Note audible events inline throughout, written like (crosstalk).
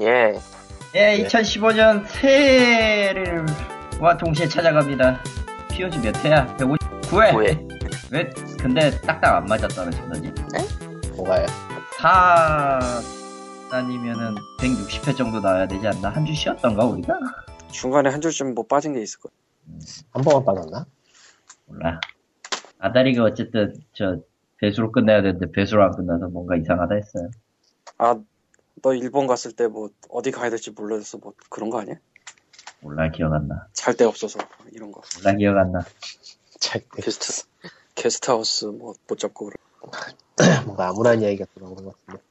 예. 예, 2015년 새해를 와 동시에 찾아갑니다. POG 몇 회야? 159회. 9회. 왜 근데 딱딱 안 맞아 떨어진 거지? 뭐가요? 4 아니면은 160회 정도 나와야 되지 않나? 한 주 쉬었던가 우리가? 중간에 한 줄쯤 뭐 빠진 게 있을 거야. 한 번만 빠졌나? 몰라. 아다리가 어쨌든 저 배수로 끝내야 되는데 배수로 안 끝나서 뭔가 이상하다 했어요. 아, 너 일본 갔을 때 뭐 어디 가야 될지 몰라서 뭐 그런 거 아니야? 몰라 기억 안 나. 잘 데 없어서 이런 거. 몰라 기억 안 나. 잘 때. 게스트 게스트하우스 뭐 못 잡고 그래. (clears throat) 뭔가 암울한 이야기가 들어오는 것 같은데.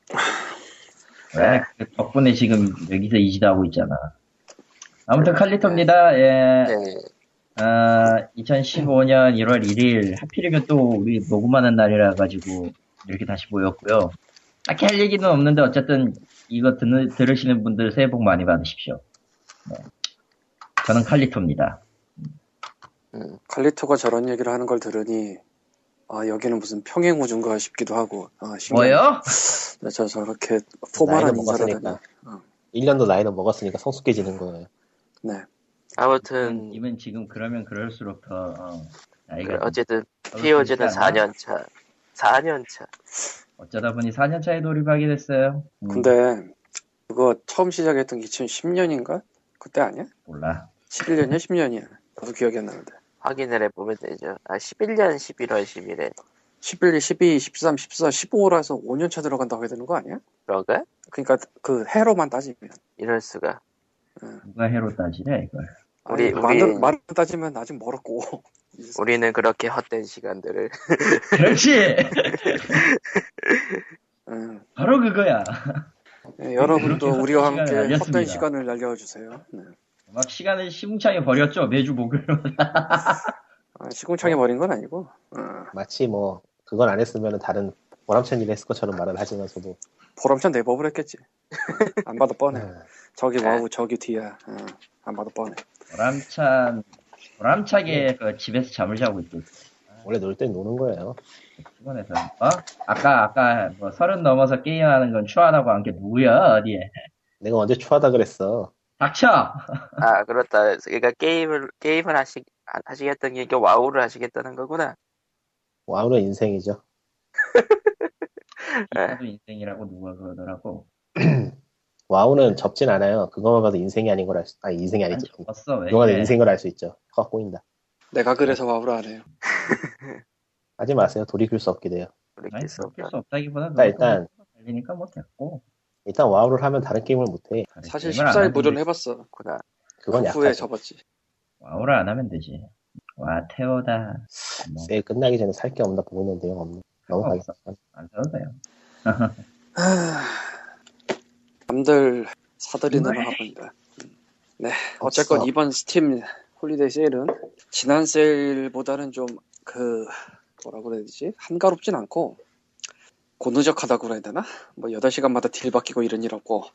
왜? 그 덕분에 지금 여기서 이지도 있잖아. 아무튼 칼리토입니다. 예. 네. 아, 2015년 1월 1일 하필이면 또 우리 녹음하는 날이라 가지고 이렇게 다시 모였고요. 딱히 할 얘기는 없는데 어쨌든 이거 듣는, 들으시는 분들 새해 복 많이 받으십시오. 네. 저는 칼리토입니다. 음, 칼리토가 저런 얘기를 하는 걸 들으니 아 여기는 무슨 평행 우주인가 싶기도 하고. 아. 뭐요? 네, 저 저렇게 포멀한 나이는 인사를 하니. 먹었으니까. 어. 1년도 나이는 먹었으니까 성숙해지는 거예요. 네. 아무튼 이면 지금 그러면 그럴수록 더 어, 나이가 그좀 어쨌든 않나? 4년 차. 4년 차. 어쩌다 보니 4년 차에 돌입하게 됐어요. 음, 근데 그거 처음 시작했던 게 2010년인가? 그때 아니야? 몰라. 11년이야? 10년이야? 나도 기억이 안 나는데. 확인을 해보면 되죠. 아, 11년 11월 10일에. 11, 12, 13, 14, 15라서 5년 차 들어간다고 해야 되는 거 아니야? 그러가? 그러니까 그 해로만 따지면. 이럴 수가. 누가 해로 따지래 이걸. 우리- 아니, 우리- 말로 따지면 아직 멀었고. 우리는 그렇게 헛된 시간들을. 그렇지. (laughs) 음. 바로 그거야. 네, 여러분도 우리와 함께 시간을 헛된 날렸습니다. 시간을 날려주세요. 네. 막 시간을 시궁창에 버렸죠 매주 목요일. (laughs) 아, 시궁창에 버린 건 아니고. 어, 마치 뭐, 그걸 안 했으면 다른 보람찬 일을 했을 것처럼 말을 하지만서도. 보람찬 렙업을 했겠지. 안 봐도 뻔해. 음, 저기 네. 와우, 저기 뒤야. 어, 안 봐도 뻔해. 보람찬 보람차게 그 집에서 잠을 자고 있고 원래 놀 땐 노는 거예요. 피곤해서 어? 아까 아까 뭐 서른 넘어서 게임하는 건 추하다고 한게 누구야 어디에? 내가 언제 추하다 그랬어. 닥쳐. 아, 그렇다. 그러니까 게임을, 게임을 하시, 아, 하시겠다는 게 와우를 하시겠다는 거구나. 와우는 인생이죠. 이도 인생이라고 누가 그러더라고. (clears throat) 와우는 접진 않아요. 그것만 봐도 인생이 아닌 걸 알 수, 아니, 인생이 난 아니지. 왜? 그동안의 그래? 인생인 걸 알 수 있죠. 확 보인다. 내가 그래서 와우를 안 해요. (laughs) 하지 마세요. 돌이킬 수 없게 돼요. 그렇게 수 없다. 수 없다기보다 일단, 일단, 달리니까 못했고. 일단 와우를 하면 다른 게임을 못해. 사실 게임을 안 14일 하면 무료를. 해봤어. 구나. 그건 그 후에. 접었지. 와우를 안 하면 되지. 와 태워다. 뭐, 세일 끝나기 전에 살 게 없나 보고 있는 내용 없네. 너무. 가겠어. 안 써도 돼요. (laughs) 하... 남들 사들이는 화분이다. 네, 어쨌건 없어. 이번 스팀 홀리데이 세일은 지난 세일보다는 좀 그 뭐라고 그래야 되지? 한가롭진 않고 고누적하다고 그래야 되나? 뭐 8시간마다 딜 바뀌고 이런 일 없고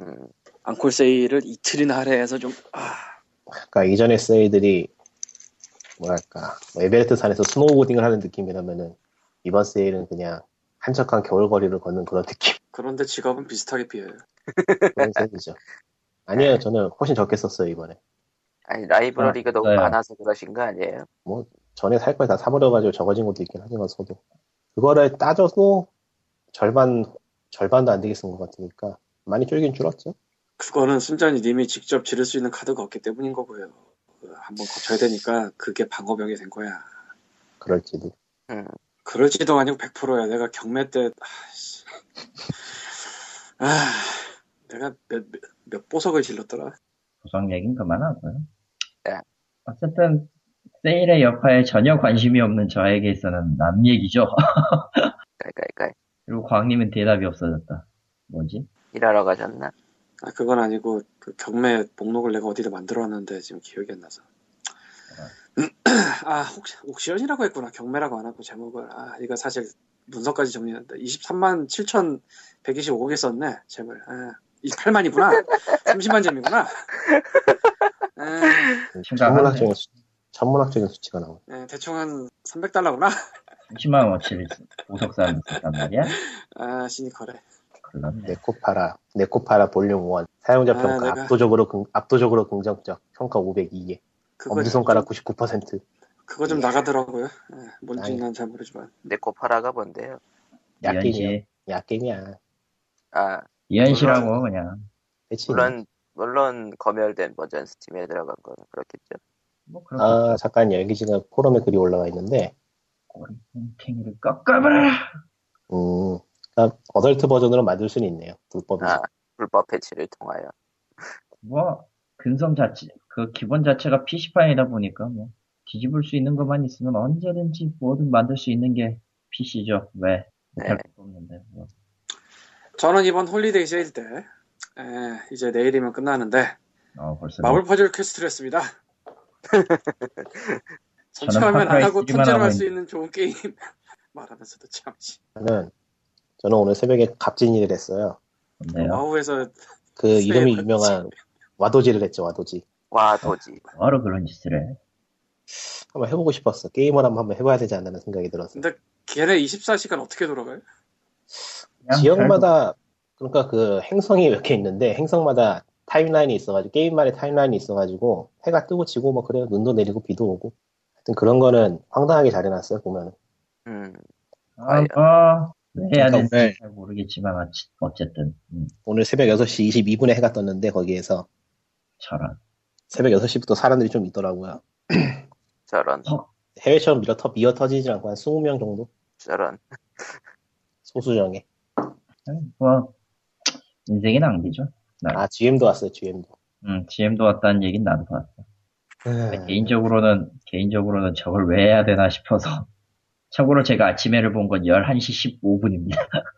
음, 앙콜 세일을 이틀이나 할애해서 좀 아, 그러니까 이전의 세일들이 뭐랄까 뭐 에베레스트 산에서 snowboarding을 하는 느낌이라면은 이번 세일은 그냥 한적한 겨울거리를 걷는 그런 느낌 그런데 지갑은 비슷하게 비어요. 그런. 아니에요 저는 훨씬 적게 썼어요 이번에 아니, 라이브러리가 아, 너무 맞아요. 많아서 그러신 거 아니에요? 전에 살 걸 다 사버려가지고 적어진 것도 있긴 하지만 서도 그거를 따져도 절반 절반도 안 되게 쓴 것 같으니까 많이 줄긴 줄었죠. 그거는 순전히 님이 직접 지를 수 있는 카드가 없기 때문인 거고요. 그 한번 거쳐야 되니까 그게 방어벽이 된 거야. 그럴지도. 음, 그럴지도 아니고 100%야. 내가 경매 때, 아이씨. 아, 내가 몇, 몇, 몇 보석을 질렀더라. 구성 얘기는 그만하고요. 네. 어쨌든 세일의 여파에 전혀 관심이 없는 저에게 있어는 남 얘기죠. (laughs) 깔깔깔. 그리고 광님은 대답이 없어졌다. 뭐지? 일하러 가셨나? 아, 그건 아니고, 그 경매 목록을 내가 어디다 만들어놨는데 지금 기억이 안 나서. (clears throat) 아, 혹시, 옥시언이라고 했구나. 경매라고 안 하고 제목을. 아, 이거 사실 문서까지 정리했는데. 23만 7,125개 썼네, 잼을. 아, 28만이구나. 30만 잼이구나. 아, 천문학적인 수, 천문학적인 수치가 나오네. 예, 대충 한 300달러구나. 30만 원어치를 보석 사는 단 말이야? 아, 시니컬해. 네코파라, 네코파라 볼륨 1. 사용자 아, 평가 내가- 압도적으로, 긍, 압도적으로 긍정적. 평가 502개. 그거 엄지손가락 좀, 99%. 그거 좀 나가더라고요. 예, 뭔지. 난 잘 모르지만. 네코파라가 뭔데요? 약게임이야. 이현시. 약게임이야. 아, 이현시라고 그냥. 그치. 물론, 물론 검열된 버전 스팀에 들어간 거는 그렇겠죠. 뭐 그렇게 아, 잠깐 여기 지금 포럼에 글이 올라와 있는데, 꼬리 탱이를 꺾어버려. 음, 그러니까 어덜트 버전으로 만들 수는 있네요. 불법이. 아, 불법 패치를 통하여. 뭐 근섬 자체 그 기본 자체가 PC판이다 보니까 뭐 뒤집을 수 있는 것만 있으면 언제든지 뭐든 만들 수 있는 게 PC죠. 왜? 네. 없는데. 뭐. 저는 이번 홀리데이 세일 때, 에, 이제 내일이면 끝나는데, 어, 벌써 마블 퍼즐 퀘스트를 했습니다. (laughs) 선처하면 안 하고 3만 톤제로 하고 할수 있는 좋은 게임. (laughs) 말하면서도 참. 씨. 저는, 저는 오늘 새벽에 갑진일을 했어요. 와우에서 그 네, 이름이. 유명한 와도지를 했죠, 와도지. 와, 도지. 뭐하러 그런 짓을 해? 한번 해보고 싶었어. 게임을 한번 한번 해봐야 되지 않나 생각이 들었어. 근데 걔네 24시간 어떻게 돌아가요? 지역마다, 그러니까 그 행성이 몇 개 있는데, 행성마다 타임라인이 있어가지고, 게임만의 타임라인이 있어가지고, 해가 뜨고 지고 뭐 그래요. 눈도 내리고 비도 오고. 하여튼 그런 거는 황당하게 잘 해놨어요, 보면은. 음, 아, 뭐, 왜 해야 되는지 오늘- 잘 모르겠지만 어쨌든 음, 오늘 새벽 6시 22분에 해가 떴는데, 거기에서 저런. 새벽 6시부터 사람들이 좀 있더라고요. (clears throat) 저런, 해외처럼 밀어 터, 미어 터지지 않고 한 20명 정도? 저런. 소수정에. 뭐 인생의 낭비죠. 아, GM도 왔어요, GM도. 음, GM도 왔다는 얘긴 나도 봤어. 음. 개인적으로는, 개인적으로는 저걸 왜 해야 되나 싶어서. (laughs) 참고로 제가 아침에를 본 건 11시 15분입니다. (laughs)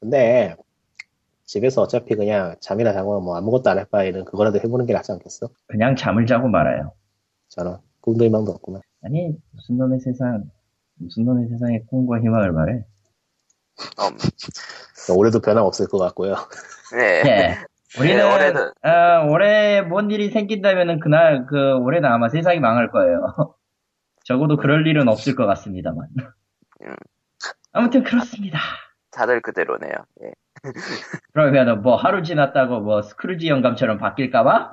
근데, 집에서 어차피 그냥 잠이나 자고 뭐 아무것도 안 할 바에는 그거라도 해보는 게 낫지 않겠어? 그냥 잠을 자고 말아요. 저는. 꿈도 희망도 없구나. 아니, 무슨 놈의 세상, 무슨 놈의 세상에 꿈과 희망을 말해. 음, 올해도 변함없을 것 같고요. 네. 예. 우리는, 네, 올해는- 어, 올해 뭔 일이 생긴다면은 그날, 그, 올해는 아마 세상이 망할 거예요. (laughs) 적어도 그럴 일은 없을 것 같습니다만. 음. 아무튼 그렇습니다. 다들 그대로네요. 예. 그러면은 뭐 하루 지났다고 뭐 스크루지 영감처럼 바뀔까봐?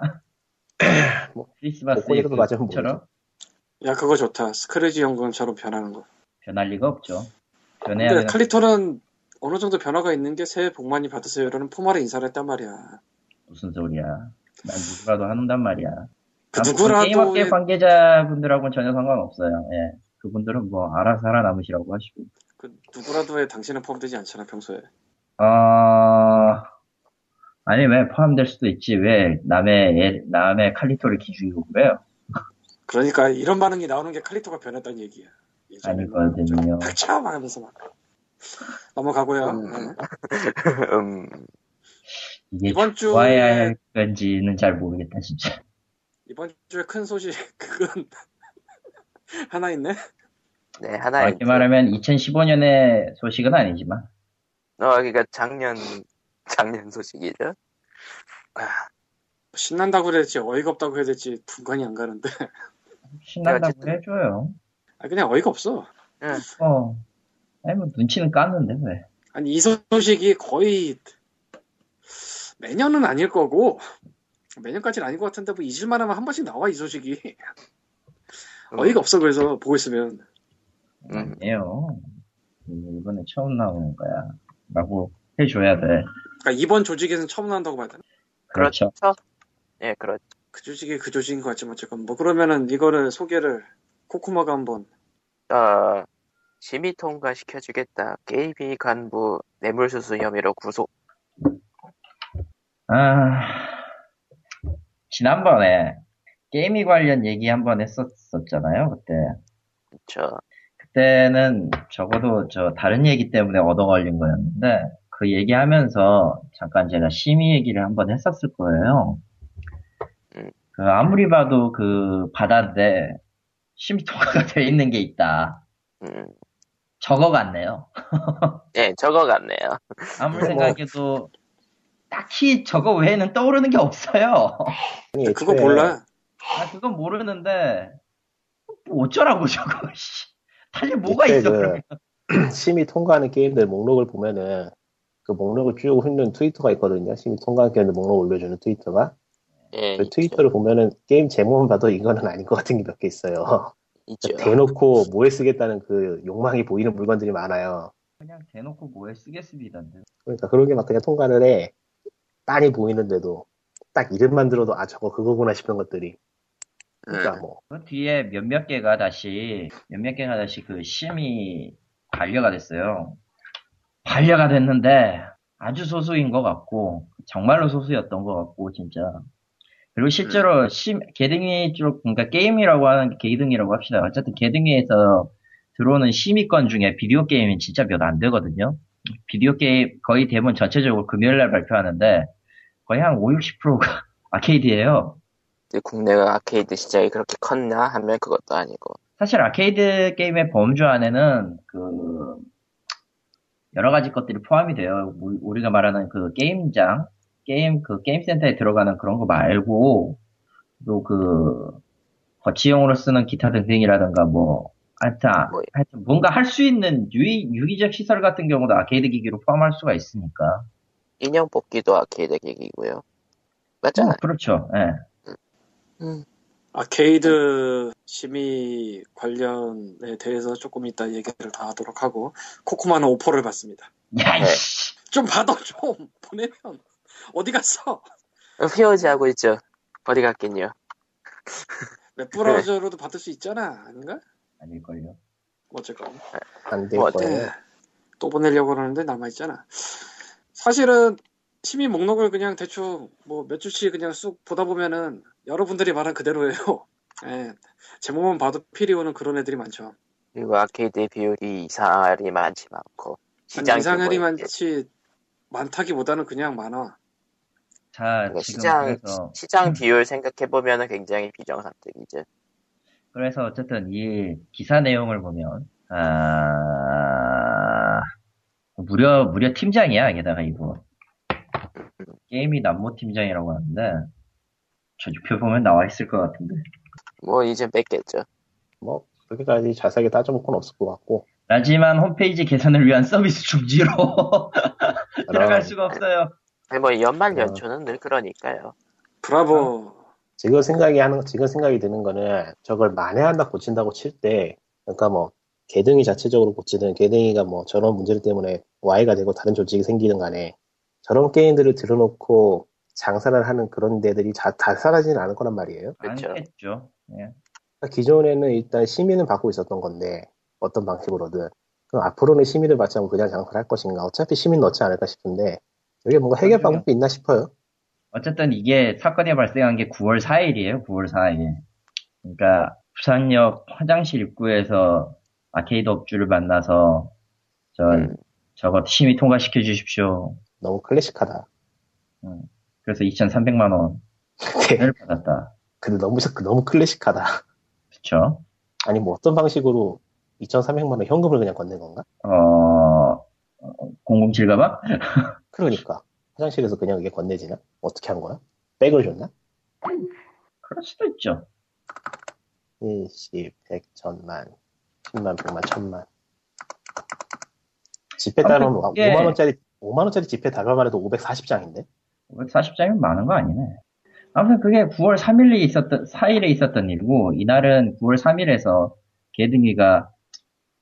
(laughs) 뭐, 크리스마스 목걸이라도 맞으면 처럼 야 그거 좋다. 스크래지 연금처럼 변하는 거. 변할 리가 없죠. 변해야 근데 되는 칼리토는 어느 정도 변화가 있는 게 새해 복 많이 받으세요라는 포말에 인사를 했단 말이야. 무슨 소리야. 난 누구라도 하는단 말이야. 그 누구라도 게임업계 관계자분들하고는 전혀 상관없어요. 예. 그분들은 뭐 알아서 살아남으시라고 하시고. 그 누구라도에 당신은 포함되지 않잖아 평소에. 어, 아니 왜 포함될 수도 있지. 왜 남의 애- 남의 칼리토를 기죽이고 그래요? 그러니까 이런 반응이 나오는 게 칼리토가 변했다는 얘기야. 아니거든요. 닥쳐 막 하면서 막 넘어가고요. 음. 네. (laughs) 음, 이게 이번 주에- 좋아야 할 건지는 잘 모르겠다 진짜. 이번 주에 큰 소식 (laughs) 그건 하나 있네. 네, 하나 정확히 말하면 2015년의 소식은 아니지만 어, 그러니까 작년, 작년 소식이죠. 아, 신난다고 해야 될지 어이가 없다고 해야 될지 분간이 안 가는데 (laughs) 신난다고. 해줘요. 아 그냥 어이가 없어. 어. 아니 뭐 눈치는 깠는데 왜? 아니 이 소식이 거의 매년은 아닐 거고 매년까지는 아닌 것 같은데 뭐 잊을만 하면 한 번씩 나와 이 소식이 음. 어이가 없어 그래서 보고 있으면 음. 아니에요. 이번에 처음 나오는 거야. 라고 해줘야 돼. 그러니까 이번 조직에서는 처음 나온다고 봐야 되나? 그렇죠. 예, 그렇죠. 그 조직이 그 조직인 것 같지만 어쨌건 뭐 그러면은 이거를 소개를 코코마가 한번 어, 심의 통과 시켜주겠다. 게이비 간부 뇌물수수 혐의로 구속. 아, 지난번에 게임이 관련 얘기 한번 했었었잖아요, 그때. 그쵸. 그때는 적어도 저 다른 얘기 때문에 얻어 걸린 거였는데, 그 얘기하면서 잠깐 제가 심의 얘기를 한번 했었을 거예요. 음. 그 아무리 봐도 그 바다인데 통과가 (laughs) 돼 있는 게 있다. 음, 저거 같네요. (laughs) 예, 저거 같네요. 아무리 뭐. 생각해도 딱히 저거 외에는 떠오르는 게 없어요. (laughs) 아니, 그거 애초에 몰라 아, 그건 모르는데, 뭐 어쩌라고, 저거, 씨. 달리 뭐가 있어, 그- 그러면. (clears throat) 심의 통과하는 게임들 목록을 보면은 그 목록을 쭉 훑는 트위터가 있거든요. 심의 통과학교에 목록 올려주는 트위터가. 예, 그 트위터를 보면은 게임 제목만 봐도 이거는 아닌 것 같은 게 몇 개 있어요. 있죠. 대놓고 뭐에 쓰겠다는 그 욕망이 보이는 물건들이 많아요. 그냥 대놓고 뭐에 쓰겠습니다인데. 그러니까 그런 게 막 그냥 통과를 해. 빤히 보이는데도 딱 이름만 들어도 아 저거 그거구나 싶은 것들이. 그러니까 음, 뭐그 뒤에 몇몇 개가 다시, 몇몇 개가 다시 그 심이 반려가 됐어요. 반려가 됐는데, 아주 소수인 것 같고, 정말로 소수였던 것 같고, 진짜. 그리고 실제로 심, 개등이 쪽, 그러니까 게임이라고 하는 게 개등이라고 합시다. 어쨌든 개등에서 들어오는 심의권 중에 비디오 게임이 진짜 몇 안 되거든요. 비디오 게임 거의 대부분 전체적으로 금요일 날 발표하는데, 거의 한 5, 60%가 (laughs) 아케이드예요 국내가 아케이드 시장이 그렇게 컸나 하면 그것도 아니고. 사실 아케이드 게임의 범주 안에는 그 여러 가지 것들이 포함이 돼요. 우- 우리가 말하는 그 게임장, 게임 그 게임 센터에 들어가는 그런 거 말고 또그 거치용으로 쓰는 기타 등등이라든가 뭐 하여튼, 아- 뭐. 하여튼 뭔가 할 수 있는 유의, 유기적 시설 같은 경우도 아케이드 기기로 포함할 수가 있으니까. 인형 뽑기도 아케이드 기기고요. 맞잖아요. 어, 그렇죠. 예. 음, 아케이드 심의 관련에 대해서 조금 이따 얘기를 다 하도록 하고 코코마는 오퍼를 받습니다. 야, 네. 이씨. 좀 받아 좀 보내면 어디 갔어? 피어지 하고 있죠. 어디 갔겠냐. 웹브라우저로도 받을 수 있잖아 아닌가? 아닐걸요. 어쨌건 안될뭐 거예요. 네. 또 보내려고 그러는데 남아있잖아. 사실은 심의 목록을 그냥 대충 뭐 몇 주씩 그냥 쑥 보다 보면은 여러분들이 말한 그대로예요. 예. (laughs) 제목만 봐도 필이 오는 그런 애들이 많죠. 그리고 아케이드 비율이 이상할이 많지 많고. 시장 이상할이 규모에 많지 많다기보다는 그냥 많아. 자, 그러니까 지금 시장 그래서 시- 시장 비율 생각해 보면은 굉장히 비정상적이죠. 그래서 어쨌든 이 기사 내용을 보면 아 무려 무려 팀장이야 게다가 이거 게임이 남모 팀장이라고 하는데 저주표 보면 나와 있을 것 같은데 뭐 이제 뺐겠죠. 뭐 그렇게까지 자세하게 따져볼 건 없을 것 같고. 하지만 홈페이지 개선을 위한 서비스 중지로 (laughs) 들어갈 아, 수가 없어요. 아니, 뭐 연말 어. 연초는 늘 그러니까요. 브라보. 지금 생각이 하는 지금 생각이 드는 거는 저걸 만회한다 고친다고 칠 때 그러니까 뭐 개등이 자체적으로 고치든 개등이가 뭐 저런 문제들 때문에 Y가 되고 다른 조직이 생기든 간에 저런 게임들을 들어놓고 장사를 하는 그런 데들이 자- 다 사라지는 않을 거란 말이에요. 그렇죠. 예. 그러니까 기존에는 일단 시민은 받고 있었던 건데 어떤 방식으로든 그럼 앞으로는 시민을 받지 않고 그냥 장사를 할 것인가 어차피 시민 넣지 않을까 싶은데 여기 뭔가 해결 그럼요. 방법이 있나 싶어요. 어쨌든 이게 사건이 발생한 게 9월 4일이에요. 9월 4일. 그러니까 부산역 화장실 입구에서 아케이드 업주를 만나서 저 음. 저거 심의 통과시켜 주십시오. 너무 클래식하다. 그래서 2,300만 원을 받았다. 근데 너무 너무 클래식하다. 그쵸? 아니 뭐 어떤 방식으로 2,300만 원 현금을 그냥 건넨 건가? 어, 007 가방? (laughs) 그러니까 화장실에서 그냥 이게 건네지나? 어떻게 한 거야? 백을 줬나? 그럴 수도 있죠. 10, 100, 1000만, 10만, 100만, 1000만. 지폐 따르면 아무튼 이게- 5만 원짜리 5만 원짜리 지폐 달러만 해도 540장인데? 540장이면 많은 거 아니네. 아무튼 그게 9월 3일에 있었던, 4일에 있었던 일이고, 이날은 9월 3일에서 개등이가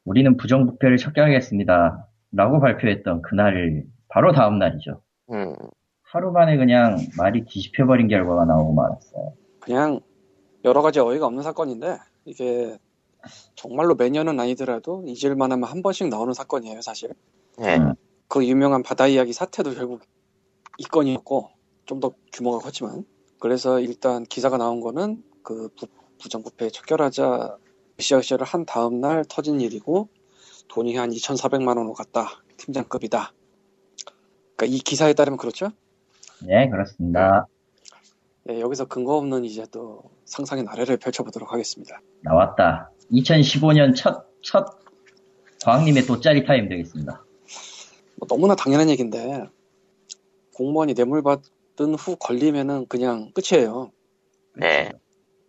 우리는 부정부패를 척결하겠습니다. 라고 발표했던 그날, 바로 다음 날이죠. 음, 하루 만에 그냥 말이 뒤집혀버린 결과가 나오고 말았어요. 그냥 여러 가지 어이가 없는 사건인데 이게 정말로 매년은 아니더라도 잊을만 하면 한 번씩 나오는 사건이에요 사실. 예. 음. 그 유명한 바다 이야기 사태도 결국 이 건이었고 좀 더 규모가 컸지만 그래서 일단 기사가 나온 거는 그 부, 부정부패 척결하자 으쌰으쌰를 한 다음 날 터진 일이고 돈이 한 2,400만 원으로 갔다 팀장급이다. 그러니까 이 기사에 따르면 그렇죠? 네, 그렇습니다. 예, 여기서 근거 없는 이제 또 상상의 나래를 펼쳐보도록 하겠습니다. 나왔다. 2015년 첫, 첫, 과학님의 돗자리 타임 되겠습니다. 뭐 너무나 당연한 얘기인데 공무원이 뇌물 받은 후 걸리면은 그냥 끝이에요. 네.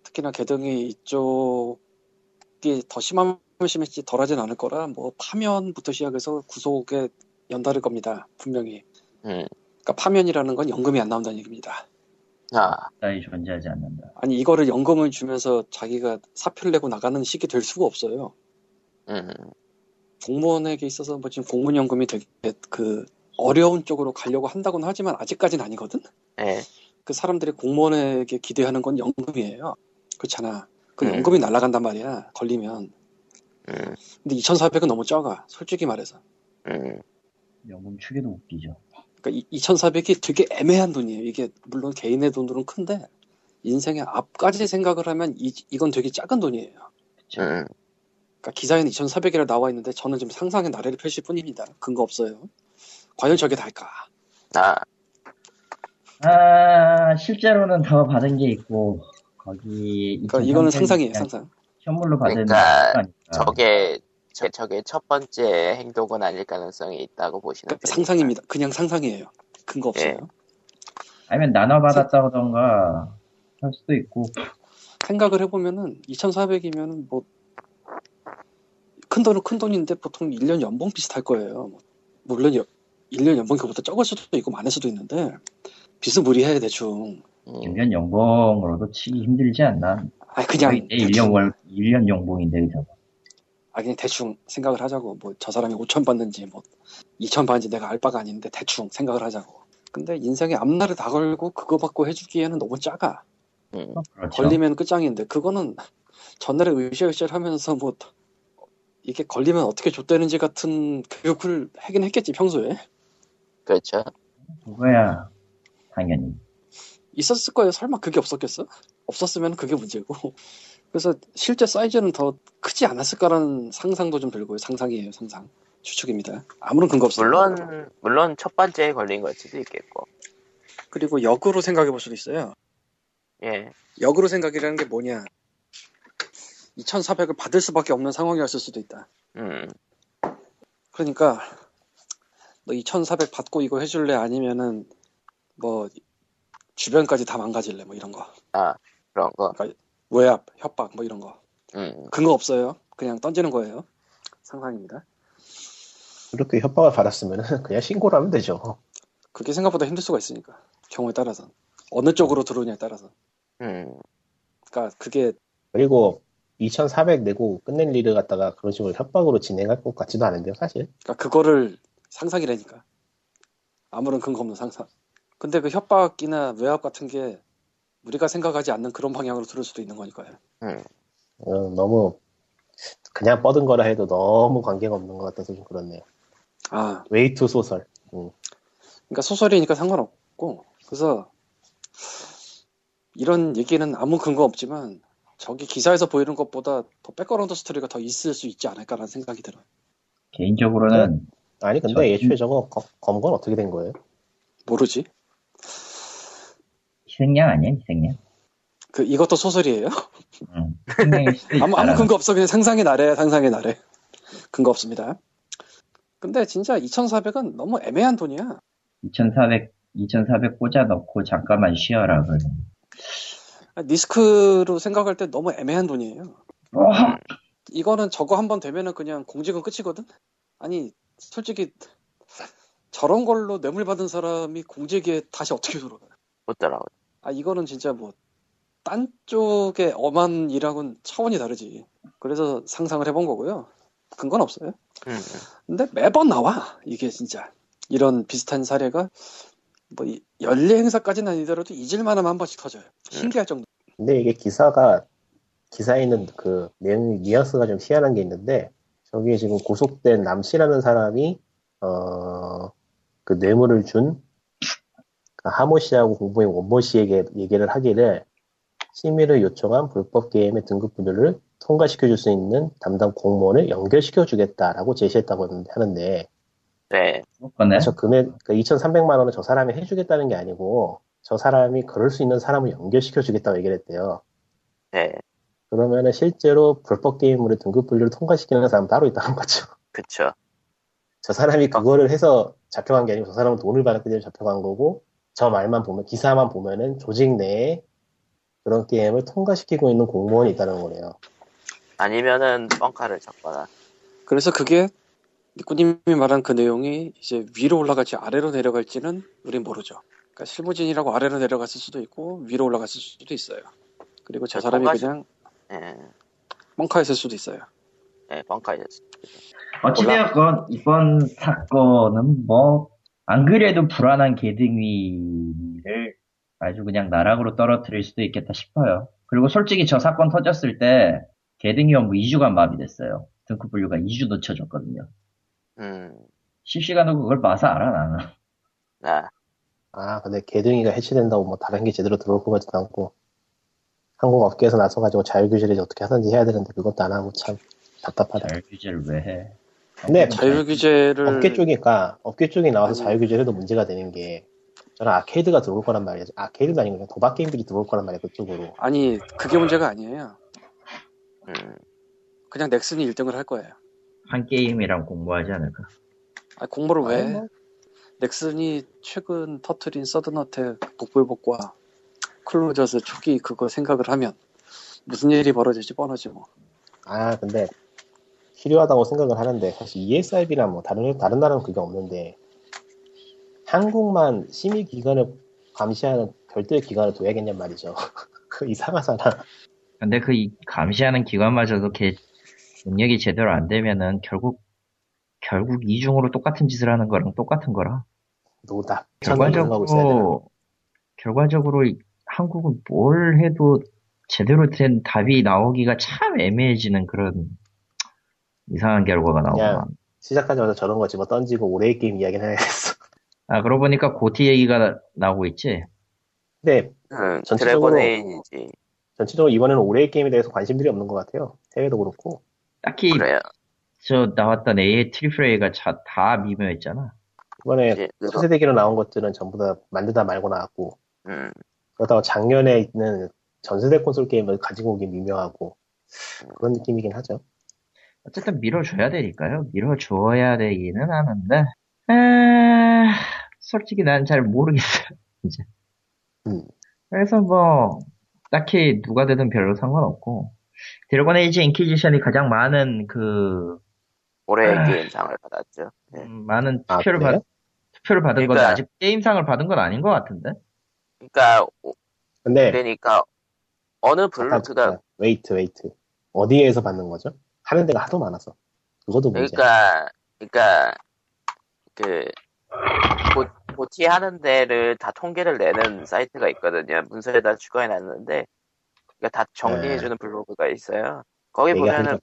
특히나 개등이 이쪽이 더 심하면 심했지 덜하진 않을 거라 뭐 파면부터 시작해서 구속에 연다를 겁니다. 분명히. 음. 그러니까 파면이라는 건 연금이 안 나온다는 얘기입니다. 아, 따위 존재하지 않는다. 아니 이거를 연금을 주면서 자기가 사표를 내고 나가는 식이 될 수가 없어요. 음, 공무원에게 있어서 뭐 지금 공무연금이 되게 그 어려운 쪽으로 가려고 한다고는 하지만 아직까지는 아니거든. 예, 그 사람들이 공무원에게 기대하는 건 연금이에요. 그렇잖아. 그 음. 연금이 날아간단 말이야. 걸리면. 음, 근데 2,400은 너무 적아. 솔직히 말해서. 음, 연금 추계도 웃기죠. 그러니까 2,400이 되게 애매한 돈이에요. 이게 물론 개인의 돈으로는 큰데 인생의 앞까지 생각을 하면 이, 이건 되게 작은 돈이에요. 음, 그러니까 기사에는 2,400이라 나와 있는데 저는 지금 상상의 나래를 펼칠 뿐입니다. 근거 없어요. 과연 저게 달까? 아, 아, 실제로는 더 받은 게 있고, 거기. 그러니까 이거는 2300 상상이에요. 상상. 현물로 받은 그러니까 거니까. 저게, 저, 저게 첫 번째 행동은 아닐 가능성이 있다고 보시는 편입니다. 상상입니다. 그냥 상상이에요. 근거 없어요. 예. 아니면 나눠 받았다던가, 할 수도 있고. 생각을 해보면은 2,400이면은 뭐 큰 돈은 큰 돈인데 보통 1년 연봉 비슷할 거예요. 뭐 물론 여- 1년 연봉이 그보다 적을 수도 있고 많을 수도 있는데 비스무리해 대충. 음, 1년 연봉으로도 치기 힘들지 않나? 아 그냥 거의 내 1년 월, 1년 연봉인데, 그죠? 아 그냥 대충 생각을 하자고 뭐 저 사람이 5천 받는지 뭐 2천 받는지 내가 알 바가 아닌데 대충 생각을 하자고. 근데 인생의 앞날을 다 걸고 그거 받고 해주기에는 너무 작아. 음, 그렇죠. 걸리면 끝장인데 그거는 전날에 으쌰으쌰 하면서 뭐 이게 걸리면 어떻게 줬다는지 같은 교육을 하긴 했겠지 평소에 그렇죠. 그거야, 당연히. 있었을 거예요 설마 그게 없었겠어? 없었으면 그게 문제고 그래서 실제 사이즈는 더 크지 않았을까라는 상상도 좀 들고요. 상상이에요 상상. 추측입니다. 아무런 근거 없어요. 물론, 물론 첫 번째에 걸린 걸 수도 있겠고. 그리고 역으로 생각해 볼 수도 있어요. 예, 역으로 생각이라는 게 뭐냐. 2400을 받을 수밖에 없는 상황이었을 수도 있다. 음, 그러니까 너 2,400 받고 이거 해줄래? 아니면은 뭐 주변까지 다 망가질래? 뭐 이런 거. 아, 그런 거. 외압 협박 뭐 이런 거. 음, 근거 없어요. 그냥 던지는 거예요. 상상입니다. 그렇게 협박을 받았으면 (laughs) 그냥 신고를 하면 되죠. 그게 생각보다 힘들 수가 있으니까. 경우에 따라서. 어느 쪽으로 들어오냐에 따라서. 음, 그러니까 그게 그리고 2,400 내고 끝낼 일을 갖다가 그런 식으로 협박으로 진행할 것 같지도 않은데요, 사실. 그러니까 그거를 상상이라니까. 아무런 근거 없는 상상. 근데 그 협박이나 외압 같은 게 우리가 생각하지 않는 그런 방향으로 들을 수도 있는 거니까요 음, 어, 너무 그냥 뻗은 거라 해도 너무 관계가 없는 것 같아서 좀 그렇네요. 아 웨이투 소설. 음. 그러니까 소설이니까 상관없고 그래서 이런 얘기는 아무 근거 없지만 저기 기사에서 보이는 것보다 더 background story가 더 있을 수 있지 않을까라는 생각이 들어요. 개인적으로는 아니 근데 저- 애초에 저거 검- 검거는 어떻게 된 거예요? 모르지? 희생양 아니야, 희생양? 그 이것도 소설이에요? 응. (laughs) 아무 아무 근거 없어 그냥 상상의 나래 상상의 나래 근거 없습니다. 근데 진짜 2,400은 너무 애매한 돈이야. 2,400, 2,400 꽂아 넣고 잠깐만 쉬어라, 그래. 리스크로 생각할 때 너무 애매한 돈이에요. 어, 이거는 저거 한 번 되면은 그냥 공직은 끝이거든? 아니, 솔직히 저런 걸로 뇌물 받은 사람이 공직에 다시 어떻게 들어가요? 못 따라오. 아, 이거는 진짜 뭐, 딴 쪽의 엄한 일하고는 차원이 다르지. 그래서 상상을 해본 거고요. 근건 없어요. 음, 근데 매번 나와, 이게 진짜. 이런 비슷한 사례가, 뭐, 이- 연례 행사까지는 아니더라도 잊을만하면 한 번씩 터져요. 신기할 정도. 근데 이게 기사가 기사에 있는 그 내용 뉘앙스가 좀 희한한 게 있는데 저기에 지금 구속된 남씨라는 사람이 어 그 뇌물을 준그 하모 씨하고 공부인 원모 씨에게 얘기를 하기를 심의를 요청한 불법 게임의 등급 분류를 통과시켜 줄 수 있는 담당 공무원을 연결시켜 주겠다라고 제시했다고 하는데 네. 저 금액 그 2,300만 원을 저 사람이 해주겠다는 게 아니고 저 사람이 그럴 수 있는 사람을 연결시켜 주겠다고 얘기를 했대요. 네, 그러면은 실제로 불법 게임으로 등급 분류를 통과시키는 사람 따로 있다는 거죠. 그쵸. 저 사람이 그거를 해서 잡혀간 게 아니고 저 사람은 돈을 받았기 때문에 잡혀간 거고 저 말만 보면 기사만 보면은 조직 내에 그런 게임을 통과시키고 있는 공무원이 있다는 거네요. 아니면은 뻥카를 쳤거나. 그래서 그게 니꾸님이 말한 그 내용이 이제 위로 올라갈지 아래로 내려갈지는 우린 모르죠. 그러니까 실무진이라고 아래로 내려갔을 수도 있고 위로 올라갔을 수도 있어요. 그리고 저 사람이 뭔가 그냥 예, 뻥카였을 수도 있어요. 예, 벙카이었어. 어찌되었건 이번 사건은 뭐 안 그래도 불안한 개등위를 아주 그냥 나락으로 떨어뜨릴 수도 있겠다 싶어요. 그리고 솔직히 저 사건 터졌을 때 개등위 업무 2주간 마비됐어요. 등급 분류가 2주 놓쳐졌거든요. 음, 실시간으로 그걸 봐서 알아 나는. 아, 아, 근데 개등이가 해체된다고 뭐 다른 게 제대로 들어올 것 같지도 않고, 항공 업계에서 나서가지고 자율 규제를 어떻게 하든지 해야 되는데 그것도 안 하고 참 답답하다. 잘 규제를 왜 해? 근데 자율 규제를 업계 쪽이니까, 업계 쪽이 나와서 아니. 자율 규제를 해도 문제가 되는 게, 저는 아케이드가 들어올 거란 말이에요. 아케이드도 아니고 그냥 도박 게임들이 들어올 거란 말이에요, 그쪽으로. 아니 그게 문제가 아니에요. 음, 그냥 넥슨이 1등을 할 거예요. 한 게임이랑 공부하지 않을까? 아, 공모를 왜? 아니? 뭐. 넥슨이 최근 터트린 서든어택 복불복과 클로저스 초기 그거 생각을 하면 무슨 일이 벌어질지 뻔하지 뭐. 아, 근데, 필요하다고 생각을 하는데, 사실 ESRB나 뭐, 다른, 다른 나라는 그게 없는데, 한국만 심의 기관을 감시하는 별도의 기관을 둬야겠냔 말이죠. (laughs) 그 이상하잖아. 근데 그 이- 감시하는 기관마저도 개 능력이 제대로 안 되면은 결국 결국 이중으로 똑같은 짓을 하는 거랑 똑같은 거라. 노답. 있어야 되나? 결과적으로 결과적으로 이- 한국은 뭘 해도 제대로 된 답이 나오기가 참 애매해지는 그런 이상한 결과가. 그냥 시작하자마자 저런 거 집어 던지고 올해의 게임 이야기는 해야겠어. (laughs) 아 그러고 보니까 GOTY 얘기가 나- 나오고 있지. 근데 음, 전체적으로- 드래곤 에이지. 전체적으로 이번에는 올해의 게임에 대해서 관심들이 없는 것 같아요. 해외도 그렇고. 딱히 그래요. 저 나왔던 A triple A가 자- 다 미묘했잖아. 이번에 차세대기로 나온 것들은 전부 다 만들다 말고 나왔고 음, 그렇다고 작년에 있는 전세대 콘솔 게임을 가지고 오긴 미묘하고 그런 느낌이긴 하죠. 어쨌든 밀어줘야 되니까요. 밀어줘야 되기는 하는데, 아, 솔직히 난 잘 모르겠어요, (laughs) 이제. 음. 그래서 뭐, 딱히 누가 되든 별로 상관없고, 드래곤 에이지 인퀴지션이 가장 많은 그, 올해의 아. 게임상을 받았죠. 네. 음, 많은 아, 투표를 그래요? 받, 투표를 받은 건 그러니까- 아직 게임상을 받은 건 아닌 것 같은데? 그러니까 오- 근데 그러니까 어느 잠깐. wait wait 어디에서 받는 거죠? 하는 데가 하도 많아서 그것도 문제. 그러니까 그러니까 그 고, GOTY 하는 데를 다 통계를 내는 사이트가 있거든요. 문서에다 추가해 놨는데 그러니까 다 정리해 주는 블로그가 있어요. 거기 보면은.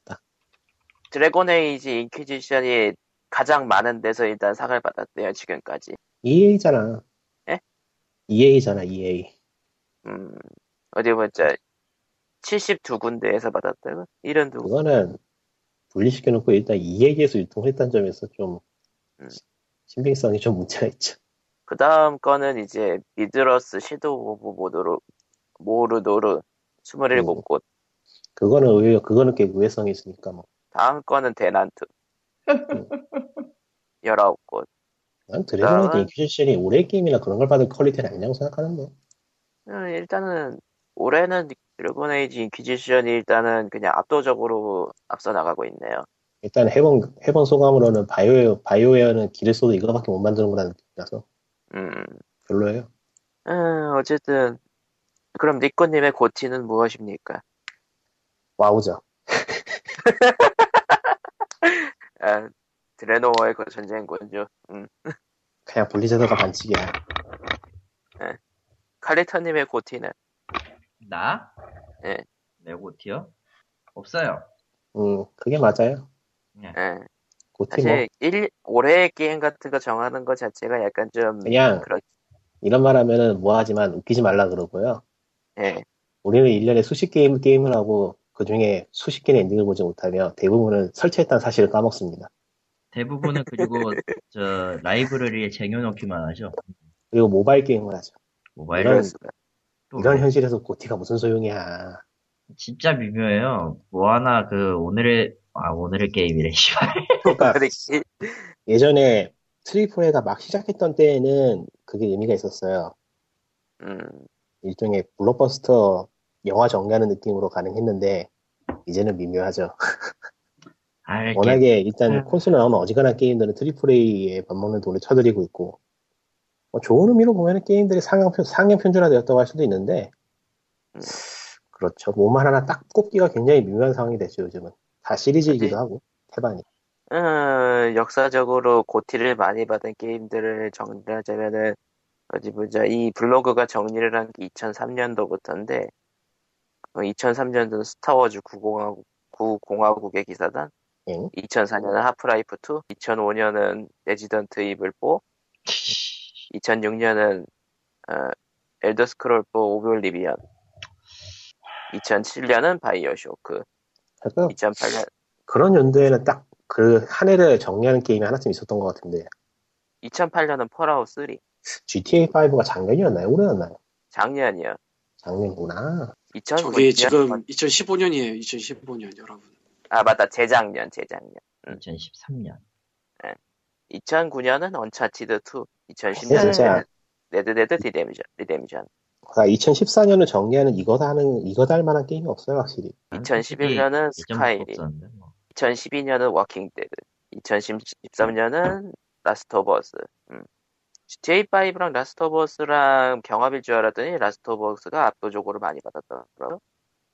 드래곤 에이지 인퀴지션이 가장 많은 데서 일단 상을 받았대요. 지금까지. EA잖아. 예? EA잖아 EA. 음, 어디 보자 72군데에서 받았다고? 이런 누구? 그거는 분리시켜놓고 일단 EA에서 유통했다는 점에서 좀 음. 신빙성이 좀 문제가 있죠. 그 다음 거는 이제 Middle-earth Shadow of Mordor 모르도르 27곳. 그거는 의외 그거는 꽤 의외성이 있으니까 뭐. 다음 거는 대난투. 19곳. 난 드래곤 에이지 인퀴지션이 올해 게임이나 그런 걸 받을 quality는 아니라고 생각하는데. 음, 일단은 올해는 Dragon Age Inquisition이 일단은 그냥 압도적으로 앞서 나가고 있네요. 일단 해본 해본 소감으로는 Bio BioWare는 기를 써도 이거밖에 못 만드는 거라는 느낌이라서 음, 별로예요. 음, 어쨌든 그럼 니코님의 GOTY는 무엇입니까? WoW죠. (laughs) 아, 드레노어의 그 전쟁군주. 음, 그냥 Blizzard가 반칙이야. 칼리터님의 GOTY는 나? 예. 내 GOTY요? 없어요. 음, 그게 맞아요. 예. GOTY 뭐 사실 일 올해의 게임 같은 거 정하는 것 자체가 약간 좀 그냥 그렇 이런 말 하면은 뭐하지만 웃기지 말라 그러고요. 예. 우리는 1년에 수십 게임, 게임을 하고 그 중에 수십 개의 엔딩을 보지 못하며 대부분은 설치했다는 사실을 까먹습니다. 대부분은 그리고 (laughs) 저 라이브러리에 쟁여놓기만 하죠. 그리고 모바일 게임을 하죠. 모바일 이런- 이런 현실에서 고티가 무슨 소용이야. 진짜 미묘해요. 뭐 하나 그 오늘의 아 오늘의 게임이래 (laughs) 씨발. 그러니까. 예전에 트리플레가 막 시작했던 때에는 그게 의미가 있었어요. 음, 일종의 블록버스터 영화 정리하는 느낌으로 가능했는데 이제는 미묘하죠. 알게. 워낙에 일단 음. 콘솔에 나오는 어지간한 게임들은 triple A에 밥 먹는 돈을 쳐들이고 있고 뭐 좋은 의미로 보면 게임들이 상향, 편- 상향 평준화되었다고 할 수도 있는데 음. 그렇죠. 몸만 하나 딱 꼽기가 굉장히 미묘한 상황이 됐죠 요즘은 다 시리즈이기도 네. 하고 태반이 음, 역사적으로 GOTY를 많이 받은 게임들을 정리하자면은, 어디 보자. 이 블로그가 정리를 한 게 2003년도부터인데, 2003년도는 Star Wars 구공화국, 구공화국의 기사단, 응? 2004년은 Half-Life 2, 2005년은 Resident Evil 4, (laughs) 2006년은 어, Elder Scrolls 4 Oblivion, 2007년은 BioShock, 그러니까 2008년 그런 연도에는 딱 그 한 해를 정리하는 게임이 하나쯤 있었던 것 같은데 2008년은 Fallout 3, GTA5가 작년이었나요? 올해였나요? 작년이요. 작년이구나. 2009년 저게 지금 2015년이에요. 2015년 여러분. 아 맞다 재작년 재작년 2013년. 2009년은 Uncharted 2 근데 2010년은 진짜. Red Dead Redemption Redemption. 아, 2014년을 정리하는 이거다 하는 이거다 할 만한 게임이 없어요 확실히. 2011년은 Skyrim 2012년은 Walking Dead. 2013년은 Last of Us. 음. GTA5랑 Last of Us랑 경합일 줄 알았더니 Last of Us가 압도적으로 많이 받았더라고요.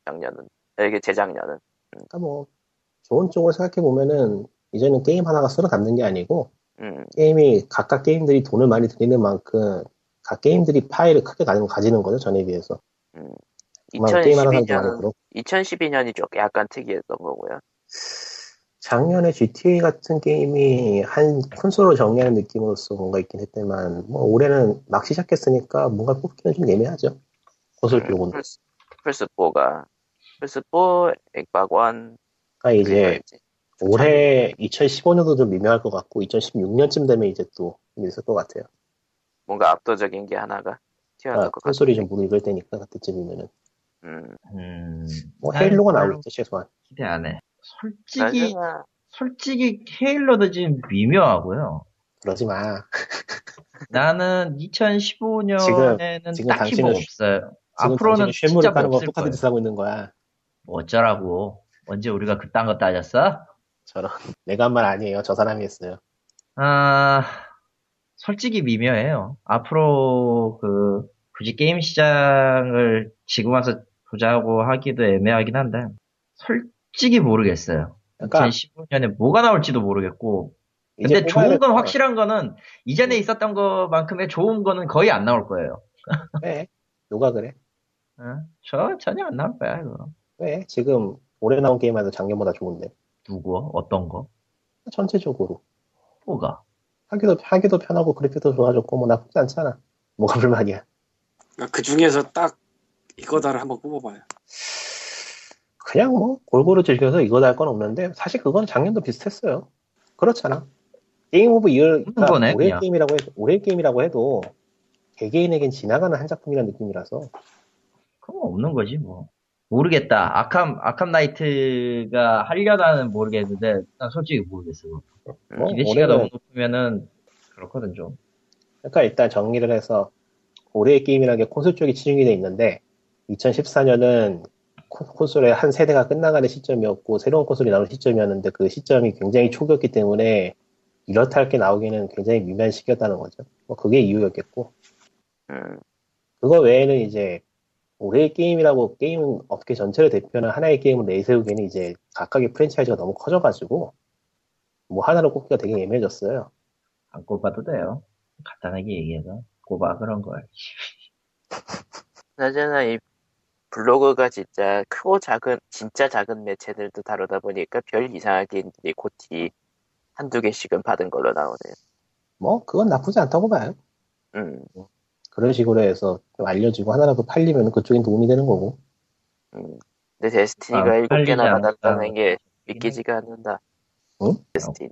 작년은. 아, 이게 재작년은. 그러니까 뭐 좋은 쪽으로 생각해 보면은 이제는 게임 하나가 쓸어 담는 게 아니고 음, 게임이 각각 게임들이 돈을 많이 들이는 만큼 각 게임들이 파이를 크게 가지는, 거죠 전에 비해서. 음. 그만 게임 하는 사람도 2012년 많고 2012년이 좀 약간 특이했던 거고요 작년에 GTA 같은 게임이 한 콘솔을 정리하는 느낌으로서 뭔가 있긴 했지만 뭐 올해는 막 시작했으니까 뭔가 뽑기는 좀 예매하죠. 콘솔 음, 쪽은. 플스, 플스4가 플스4 액박원 그러니까 이제 이제 올해 2015년도 좀 미묘할 것 같고 2016년쯤 되면 이제 또 있을 것 같아요. 뭔가 압도적인 게 하나가 튀어나올 그러니까 것 같아요. 좀 무르익을 때니까 그때쯤이면은 음, 음. 뭐 헤일로가 나오겠죠 최소한. 기대 안 해. 솔직히, 나중에 솔직히 헤일로도 지금 미묘하고요. 그러지 마. 나는 2015년에는 지금 딱히 당신은 뭐 쉬- 없어요. 지금 앞으로는 까는 뭐거 없을 똑같은. 짓 하고 있는 거야. 뭐 어쩌라고. 언제 우리가 그딴 거 따졌어? 저런 (laughs) 내가 한 말 아니에요. 저 사람이 했어요. 아, 솔직히 미묘해요. 앞으로 그, 굳이 게임 시장을 지금 와서 보자고 하기도 애매하긴 한데, 솔직히 모르겠어요. 그러니까 2015년에 뭐가 나올지도 모르겠고, 근데 좋은 건될 확실한 거는, 이전에 있었던 것만큼의 좋은 거는 거의 안 나올 거예요. (laughs) 왜? 누가 그래? 어? 저, 전혀 안 나올 거야, 이거. 왜? 지금 올해 나온 게임에도 작년보다 좋은데. 누구? 어떤 거? 전체적으로. 뭐가? 하기도, 하기도 편하고 그래픽도 좋아졌고 뭐 나쁘지 않잖아. 뭐가 불만이야. 그 중에서 딱 이거다를 한번 꼽아봐요. 그냥 뭐 골고루 즐겨서 이거다 할 건 없는데 사실 그건 작년도 비슷했어요. 그렇잖아. game of year가 한 거네, 올해 그냥. 게임이라고 해도 올해 게임이라고 해도 개개인에겐 지나가는 한 작품이라는 느낌이라서 그건 없는 거지, 뭐. 모르겠다. Arkham, Arkham Knight가 하려나는 모르겠는데, 난 솔직히 모르겠어. 뭐 기대치가 올해는 너무 높으면은, 그렇거든, 좀. 그러니까 일단 정리를 해서 올해의 게임이라는 게 콘솔 쪽이 치중이 돼 있는데 2014년은 콘솔의 한 세대가 끝나가는 시점이었고 새로운 콘솔이 나오는 시점이었는데 그 시점이 굉장히 초기였기 때문에 이렇다 할 게 나오기는 굉장히 미묘한 시기였다는 거죠. 뭐 그게 이유였겠고 음, 그거 외에는 이제 올해의 게임이라고 게임 업계 전체를 대표하는 하나의 게임을 내세우기에는 이제 각각의 프랜차이즈가 너무 커져가지고 뭐 하나로 꼽기가 되게 애매해졌어요. 안 꼽아도 돼요. 간단하게 얘기해서. 꼽아, 그런 걸. (laughs) 그나저나 이 블로그가 진짜 크고 작은 진짜 작은 매체들도 다루다 보니까 별 이상하게 이 고티 한두 개씩은 받은 걸로 나오네요. 뭐 그건 나쁘지 않다고 봐요. 음, 그런 식으로 해서 좀 알려지고 하나라도 팔리면 그쪽엔 도움이 되는 거고. 음. 근데 Destiny가 아, 일곱 팔리지 개나 않을까. 받았다는 게 믿기지가 않는다. 응? Destiny.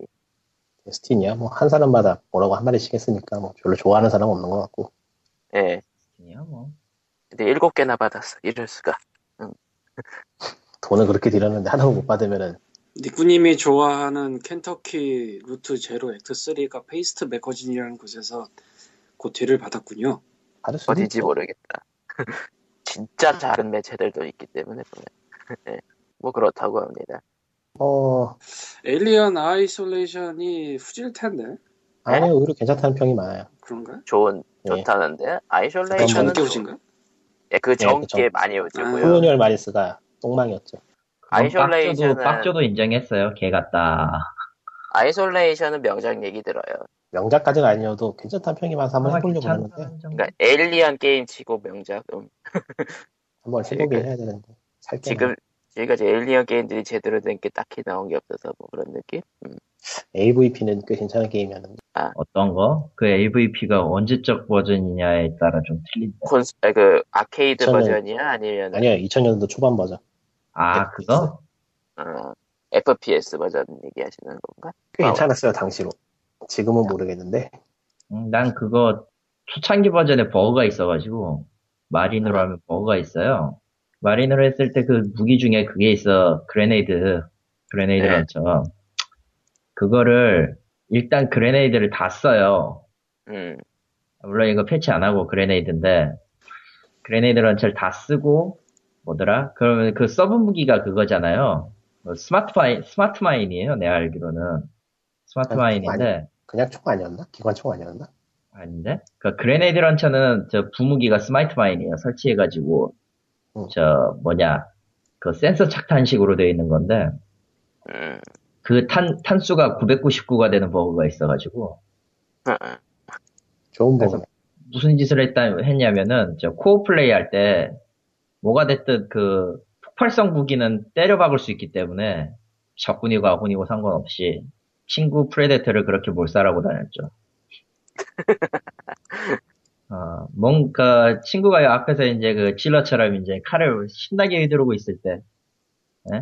Destiny야 뭐 한 사람마다 뭐라고 한 마디씩 했으니까 뭐 별로 좋아하는 사람 은 없는 것 같고. 예. 그냥 뭐. 근데 일곱 개나 받았어. 이럴 수가. 돈을 그렇게 들였는데 하나도 못 받으면은 니코님이 좋아하는 Kentucky Route Zero Act 3가 Paste Magazine이라는 곳에서 GOTY를 받았군요. 받을 수도 어딘지 있죠. 모르겠다. (laughs) 진짜 작은 매체들도 있기 때문에. 예. (laughs) 뭐 그렇다고 합니다. 어, 에일리언 아이솔레이션이 후질 텐데 아니 요, 오히려 괜찮다는 평이 많아요. 그런가? 좋은 네. 좋다는데 그 아이솔레이션은 후진가? 예, 그 네, 그 전게 전- 많이 오지고요. 콜로니얼 마리스가 똥망이었죠. 아이솔레이션은 빡조도, 빡조도 인정했어요. 개 같다. 아이솔레이션은 명작 얘기 들어요. 명작까지는 아니어도 괜찮다는 평이 많아서 한번 아, 해보려고 하는데. 그러니까 Alien 게임 치고 명작. 음, (laughs) 한번 해보긴 해야 되는데 지금 지금까지 Alien 게임들이 제대로 된 게 딱히 나온 게 없어서 뭐 그런 느낌? 음. AVP는 꽤 괜찮은 게임이었는데 어떤 거? 그 AVP가 언제적 버전이냐에 따라 좀 틀린다. 콘스, 아, 그 아케이드 저는- 버전이야 아니면 아니요 2000년도 초반 버전 아, 그거? 어, FPS 버전 얘기하시는 건가? 꽤 아, 괜찮았어요 당시로 지금은 모르겠는데 음, 난 그거 초창기 버전에 버그가 있어가지고 marine으로 하면 버그가 있어요. marine으로 했을 때 그 무기 중에 그게 있어. grenade. Grenade 네. Launcher. 그거를 일단 grenade를 다 써요. 음, 물론 이거 패치 안 하고 grenade인데 grenade launcher를 다 쓰고 뭐더라? 그러면 그 서브 무기가 그거잖아요. 뭐 smart mine smart mine이에요. 내가 알기로는 스마트 아, mine인데 그냥 총 아니었나? 기관총 아니었나? 아닌데? 그 grenade launcher는 저 부무기가 smart mine이에요. 설치해가지고 음. 저 뭐냐 그 센서 착탄식으로 되어 있는 건데 음, 그탄 탄수가 999가 되는 버그가 있어가지고 음, 좋은 버전 무슨 짓을 했다 했냐면은 저 co-op 플레이 할 때 뭐가 됐든 그 폭발성 무기는 때려 박을 수 있기 때문에 적군이고 아군이고 상관없이 친구 Predator를 그렇게 몰살하고 다녔죠. (laughs) 어, 뭔가 친구가 앞에서 이제 그 Zealot처럼 이제 칼을 신나게 휘두르고 있을 때, 예?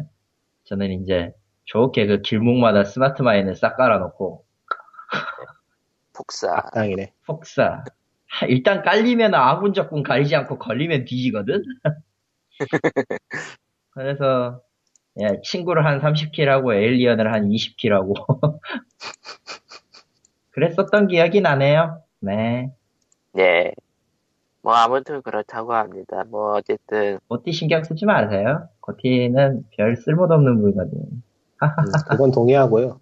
저는 이제 좋게 그 길목마다 smart mine을 싹 깔아놓고 (laughs) 폭사. 악당이네 폭사. 하, 일단 깔리면 아군 적군 가리지 않고 걸리면 뒤지거든? (laughs) 그래서, 예, 친구를 한 30킬 하고 에일리언을 한 20킬 하고. (laughs) 그랬었던 기억이 나네요. 네. 네. 뭐 아무튼 그렇다고 합니다. 뭐 어쨌든 고티 신경 쓰지 마세요. 고티는 별 쓸모도 없는 물건이에요. 음, (laughs) 그건 동의하고요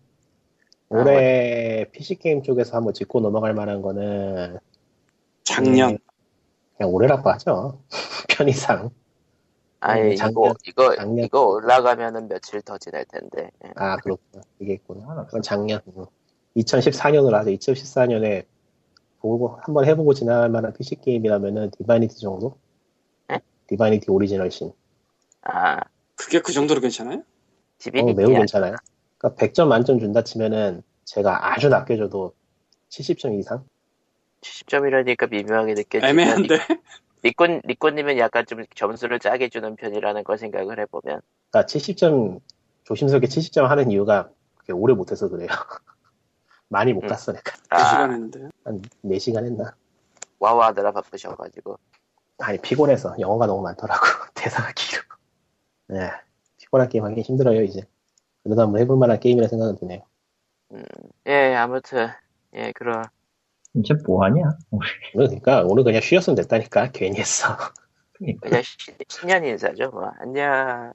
올해 PC게임 쪽에서 한번 짚고 넘어갈 만한 거는 작년 음, 그냥 올해라고 하죠 (laughs) 편의상 아니 음, 작년- 이거 이거 작년. 이거 올라가면은 며칠 더 지날 텐데. 예. 아 그렇구나 이게 있구나. 그건 작년 2014년으로 하죠 2014년에 보고 한번 해보고 지나갈 만한 PC게임이라면은 Divinity 정도? 에? Divinity Original Sin 아 그게 그 정도로 괜찮아요? 어, Divinity 매우 괜찮아요. 그러니까 100점 만점 준다 치면은 제가 아주 낮게 줘도 70점 이상? 70점이라니까 미묘하게 느껴지면 애매한데 리콘 리콘님은 약간 좀 점수를 짜게 주는 편이라는 걸 생각을 해보면 그러니까 70점 조심스럽게 70점 하는 이유가 그렇게 오래 못해서 그래요. (laughs) 많이 못 음. 갔어 내가. 그아 시간 했는데 한 4시간 했나? 와우 하느라 바쁘셔가지고 아니 피곤해서 영어가 너무 많더라고 (laughs) 대사가 길어. 네 피곤한 게임 하기 힘들어요 이제. 그래도 한번 해볼 만한 게임이라 생각은 드네요. 예 아무튼 예 그럼 이제 뭐하냐? 오늘 그러니까 오늘 그냥 쉬었으면 됐다니까 괜히 했어. 그러니까. 그냥 시- 신년 인사죠 뭐 안녕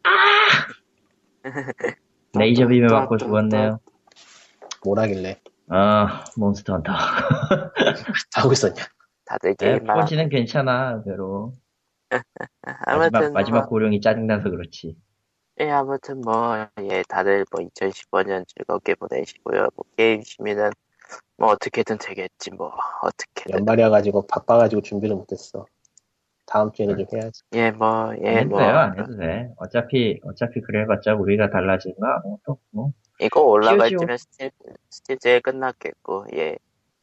레이저 빔에 맞고 죽었네요. 뭘 하길래 아, Monster Hunter. (laughs) 하고 있었냐? 다들 네, 게임만 포지는 괜찮아, 배로. (laughs) 아무튼 마지막, 뭐, 마지막 고령이 짜증나서 그렇지. 예 아무튼 뭐 예 다들 뭐 2015년 즐겁게 보내시고요 뭐 게임 취미는 뭐 어떻게든 되겠지 뭐 어떻게든 연말이어가지고 바빠가지고 준비를 못했어. 다음 주에는 좀 해야지. 예뭐안예 해도 뭐 돼요, 안 해도 돼. 어차피, 어차피 그래봤자 우리가 달라지는 거 아무것도 없고. 이거 올라갈. 때면 스팀 스팀 세일 끝났겠고 예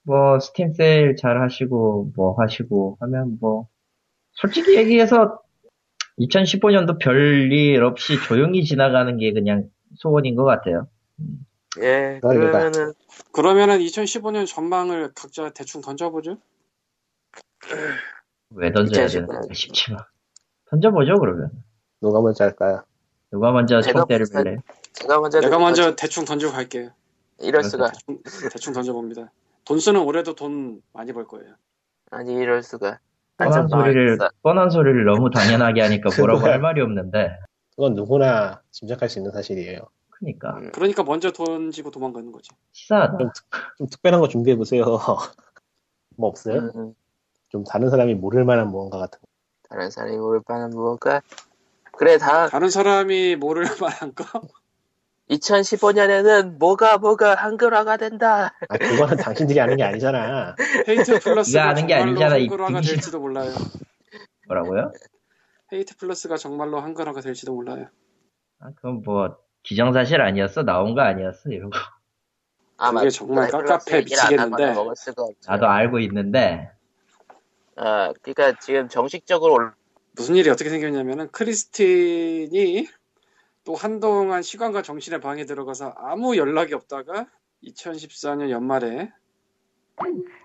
뭐, 스팀 세일 잘 하시고, 뭐 하시고 하면 뭐, 솔직히 얘기해서 2015년도 별일 없이 조용히 지나가는 게 그냥 소원인 것 같아요. 예, 그러니까. 그러면은 그러면은 2015년 전망을 각자 대충 던져보죠 왜 던져야 2015 되는가 싶지만. 던져보죠, 그러면. 누가 먼저 할까요? 누가 먼저 제가 총대를 먼저- 빌래? 제가 먼저 내가 던져- 먼저 대충 던지고 갈게요 이럴 수가 대충, 대충 던져봅니다 돈 쓰는 올해도 돈 많이 벌 거예요 아니 이럴 수가 뻔한 소리를, 망했어. 뻔한 소리를 너무 당연하게 하니까 (laughs) 뭐라고. 할 말이 없는데. 그건 누구나 짐작할 수 있는 사실이에요. 크니까. 음. 그러니까 먼저 던지고 도망가는 거지. 치사하다. 좀 특별한 거 준비해 보세요. (laughs) 뭐 없어요? 음, 좀 다른 사람이 모를 만한 무언가 같은 거. 다른 사람이 모를 바는 무언가. 그래, 다, 다른 사람이 모를 (laughs) 만한 거? 2015년에는 뭐가 뭐가 한글화가 된다. 아, 그거는 당신들이 아는 게 아니잖아. (laughs) 헤이트 플러스가 아는 게 아니잖아, 이 한글화가. 될지도 몰라요. 뭐라고요? 헤이트 플러스가 정말로 한글화가 될지도 몰라요. 아, 그건 뭐, 기정사실 아니었어? 나온 거 아니었어? 이러고. 그게 정말 깝깝해 미치겠는데. 나도 알고 있는데, 어, 그러니까 지금 정식적으로 올- 무슨 일이 어떻게 생겼냐면은 크리스틴이 또 한동안 시간과 정신의 방에 들어가서 아무 연락이 없다가 2014년 연말에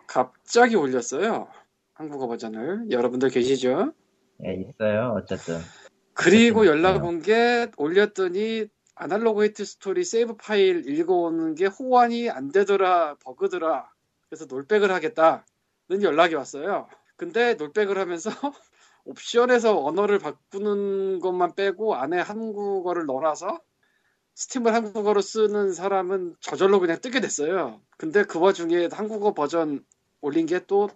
갑자기 올렸어요. 한국어 버전을. 여러분들 계시죠? 예, 있어요. 어쨌든. 그리고 연락. 온 게 올렸더니 Analogue Hate Story 세이브 파일 읽어오는 게 호환이 안 되더라 버그더라 그래서 rollback을 하겠다는 연락이 왔어요. 근데 rollback을 하면서 (laughs) 옵션에서 언어를 바꾸는 것만 빼고 안에 한국어를 넣어놔서 Steam을 한국어로 쓰는 사람은 저절로 그냥 뜨게 됐어요. 근데 그 와중에 한국어 버전 올린 게 또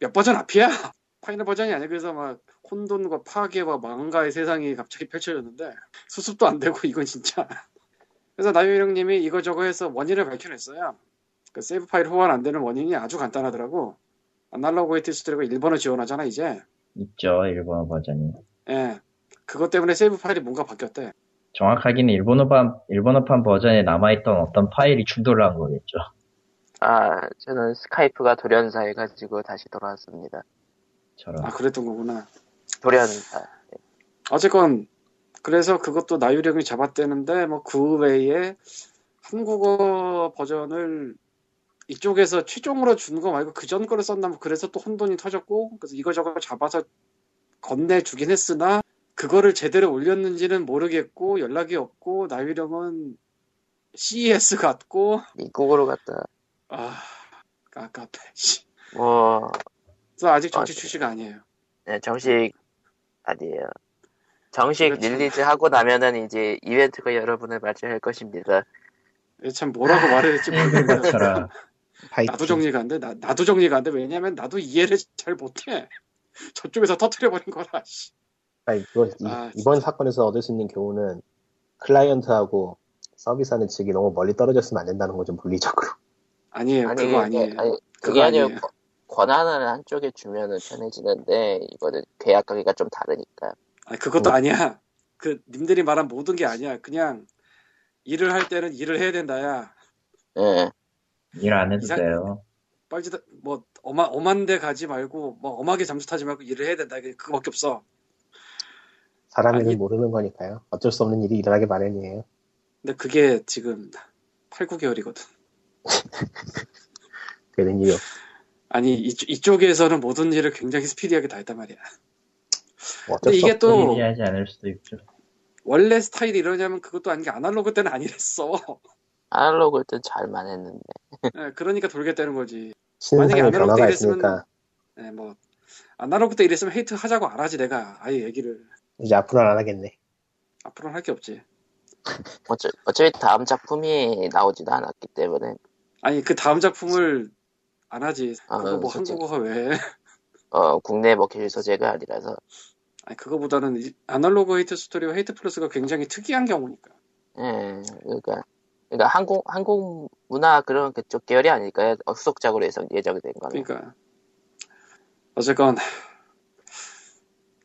몇 버전 앞이야? (laughs) final 버전이 아니야. 그래서 막 혼돈과 파괴와 망가의 세상이 갑자기 펼쳐졌는데 수습도 안 되고 이건 진짜 그래서 나유령님이 이거저거 해서 원인을 밝혀냈어요 그 세이브 파일 호환 안 되는 원인이 아주 간단하더라고 Analogue Hate Story가 일본어 지원하잖아 이제 있죠. 일본어 버전이. 예 그것 때문에 세이브 파일이 뭔가 바뀌었대 정확하게는 일본어판, 일본어판 버전에 남아있던 어떤 파일이 충돌을 한 거겠죠. 아, 저는 Skype가 돌연사해가지고 다시 돌아왔습니다. 저런. 아 그랬던 거구나 돌연사. 어쨌건 그래서 그것도 나유령이 잡았대는데 뭐 그 외에 한국어 버전을 이쪽에서 최종으로 준 거 말고 그 전 거를 썼나 뭐 그래서 또 혼돈이 터졌고 그래서 이거저거 잡아서 건네주긴 했으나 그거를 제대로 올렸는지는 모르겠고 연락이 없고 나유령은 CES 갔고 미국으로 갔다. 아 씨. 뭐, 그래서 아직 정식 맞아요. 출시가 아니에요 네, 정식, 아니에요. 정식 그렇지. release 하고 나면은 이제 이벤트가 여러분을 맞이할 것입니다. 이게 참 뭐라고 말해야 될지 모르겠는데 저런. 파이팅. 나도 정리가 안 돼. 나, 나도 정리가 안 돼. 왜냐면 나도 이해를 잘 못해. 저쪽에서 터트려버린 거라. 씨. 아니, 이거, 이, 아, 이 번 사건에서 얻을 수 있는 교훈은 클라이언트하고 서비스하는 측이 너무 멀리 떨어졌으면 안 된다는 거죠, 물리적으로. 아니에요. 아니, 그거 아니에요. 아니, 그거 그게 아니고 아니에요. 권한을 한쪽에 주면은 편해지는데 이거는 계약 관계가 좀 다르니까. 아니, 그것도 어. 아니야. 그 님들이 말한 모든 게 아니야. 그냥 일을 할 때는 일을 해야 된다야. 예. 일 안 해도 이상- 돼요. 빨지다 뭐 엄한 엄한 데 가지 말고 뭐 엄하게 잠수 타지 말고 일을 해야 된다. 그거밖에 없어. 사람 일은 아니- 모르는 거니까요. 어쩔 수 없는 일이 일어나기 마련이에요. 근데 그게 지금 8, 9개월이거든. (laughs) 되는 일이 없 아니 이쪽, 이쪽에서는 모든 일을 굉장히 스피디하게 다 했단 말이야. 뭐 근데 수 이게 없또 이해하지 않을 수도 있죠. 원래 스타일이 이러냐면 그것도 아닌 게 아날로그 때는 아니랬어. 아날로그 땐 잘만 했는데. 예, 그러니까 돌겠다는 거지. 만약에 아날로그 때 있으니까 예, 뭐 아날로그 때 이랬으면 헤이트 하자고 안 하지 내가 아예 얘기를 이제 앞으로는 안 하겠네. 앞으로는 할 게 없지. 어차, 어차피 다음 작품이 나오지도 않았기 때문에, 아니 그 다음 작품을 안 하지. 아, 그거 뭐 솔직히. 한국어가 왜? 해? 어, 국내에 먹힐 소재가 아니라서. 아니 그거보다는 이- Analogue Hate Story와 Hate Plus가 굉장히 특이한 경우니까. 예, 그러니까, 그러니까 한국, 한국 문화 그런 그쪽 계열이 아닐까요? 어, 후속작으로 예상, 예정된 거는. 그러니까 어쨌건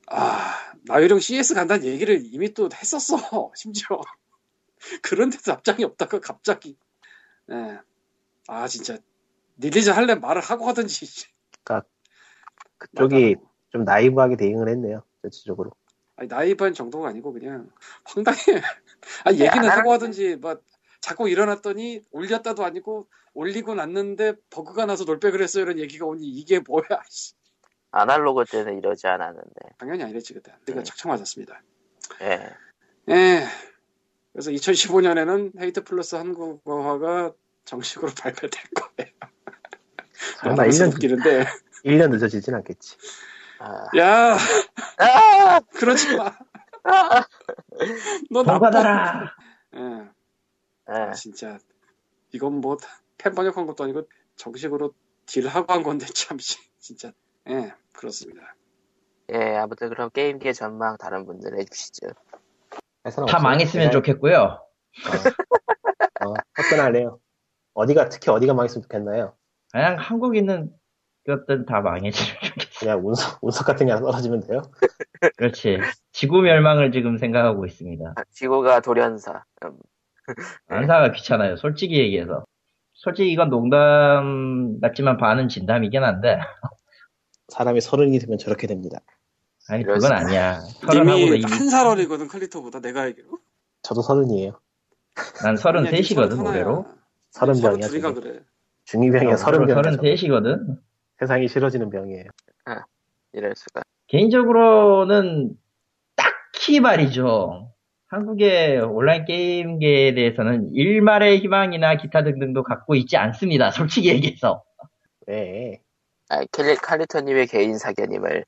아 나유령 CS 간다는 얘기를 이미 또 했었어. (laughs) 심지어 그런데도 답장이 없다가 갑자기. 예. 아 진짜 release 할래 말을 하고 하든지. 그쪽이 좀 naive하게 대응을 했네요. 전체적으로. 아니 naive한 정도가 아니고 그냥 황당해. (laughs) 아니 얘기는 안 하고. 하든지 막 자꾸 일어났더니 올렸다도 아니고 올리고 났는데 버그가 나서 놀백을 했어요 이런 얘기가 오니 이게 뭐야? 씨. 아날로그 때는 이러지 않았는데. 당연히 아니랬지 그때. 내가 네. 착착 맞았습니다. 예. 예. 그래서 2015년에는 헤이트 플러스 한국어화가 정식으로 (laughs) 발표될 거예요. 말하면서 1년, 웃기는데 1년 늦어지진 않겠지. 아, 야 아! 그러지 마. 아! 너 나빠. 동받아라! 예. 예. 진짜 이건 뭐 팬 번역한 것도 아니고 정식으로 딜하고 한 건데 참 씨, 진짜 예 그렇습니다. 예, 아무튼 그럼 게임기의 전망 다른 분들 해주시죠. 다 없어요? 망했으면 제가- 좋겠고요. 어, 화끈하네요. 어디가 특히 어디가 망했으면 좋겠나요? 그냥 한국 있는 것들 다 망해지면 좋겠어. 그냥 운석 운석 같은 게 하나 떨어지면 돼요. (laughs) 그렇지. 지구 멸망을 지금 생각하고 있습니다. 아, 지구가 돌연사. 음, (laughs) 안사가 귀찮아요. 솔직히 얘기해서. 솔직히 이건 농담 같지만 반은 진담이긴 한데. (laughs) 사람이 서른이 되면 저렇게 됩니다. 아니, 그건 수- 아니야. 서른하고도 님이 이미, 한살 어리거든 칼리토보다 내가 알기로. 저도 서른이에요. 난 서른셋이거든. 올해로. 서른 병이야. 둘이가 지금. 그래. 중이병이야 서른 병. 서른셋이거든. 세상이 싫어지는 병이에요. 이럴 수가. 개인적으로는 딱히 말이죠. 한국의 온라인 게임계에 대해서는 일말의 희망이나 기타 등등도 갖고 있지 않습니다. 솔직히 얘기해서. 왜? 아, 캘리, 칼리토님의 개인 사견임을.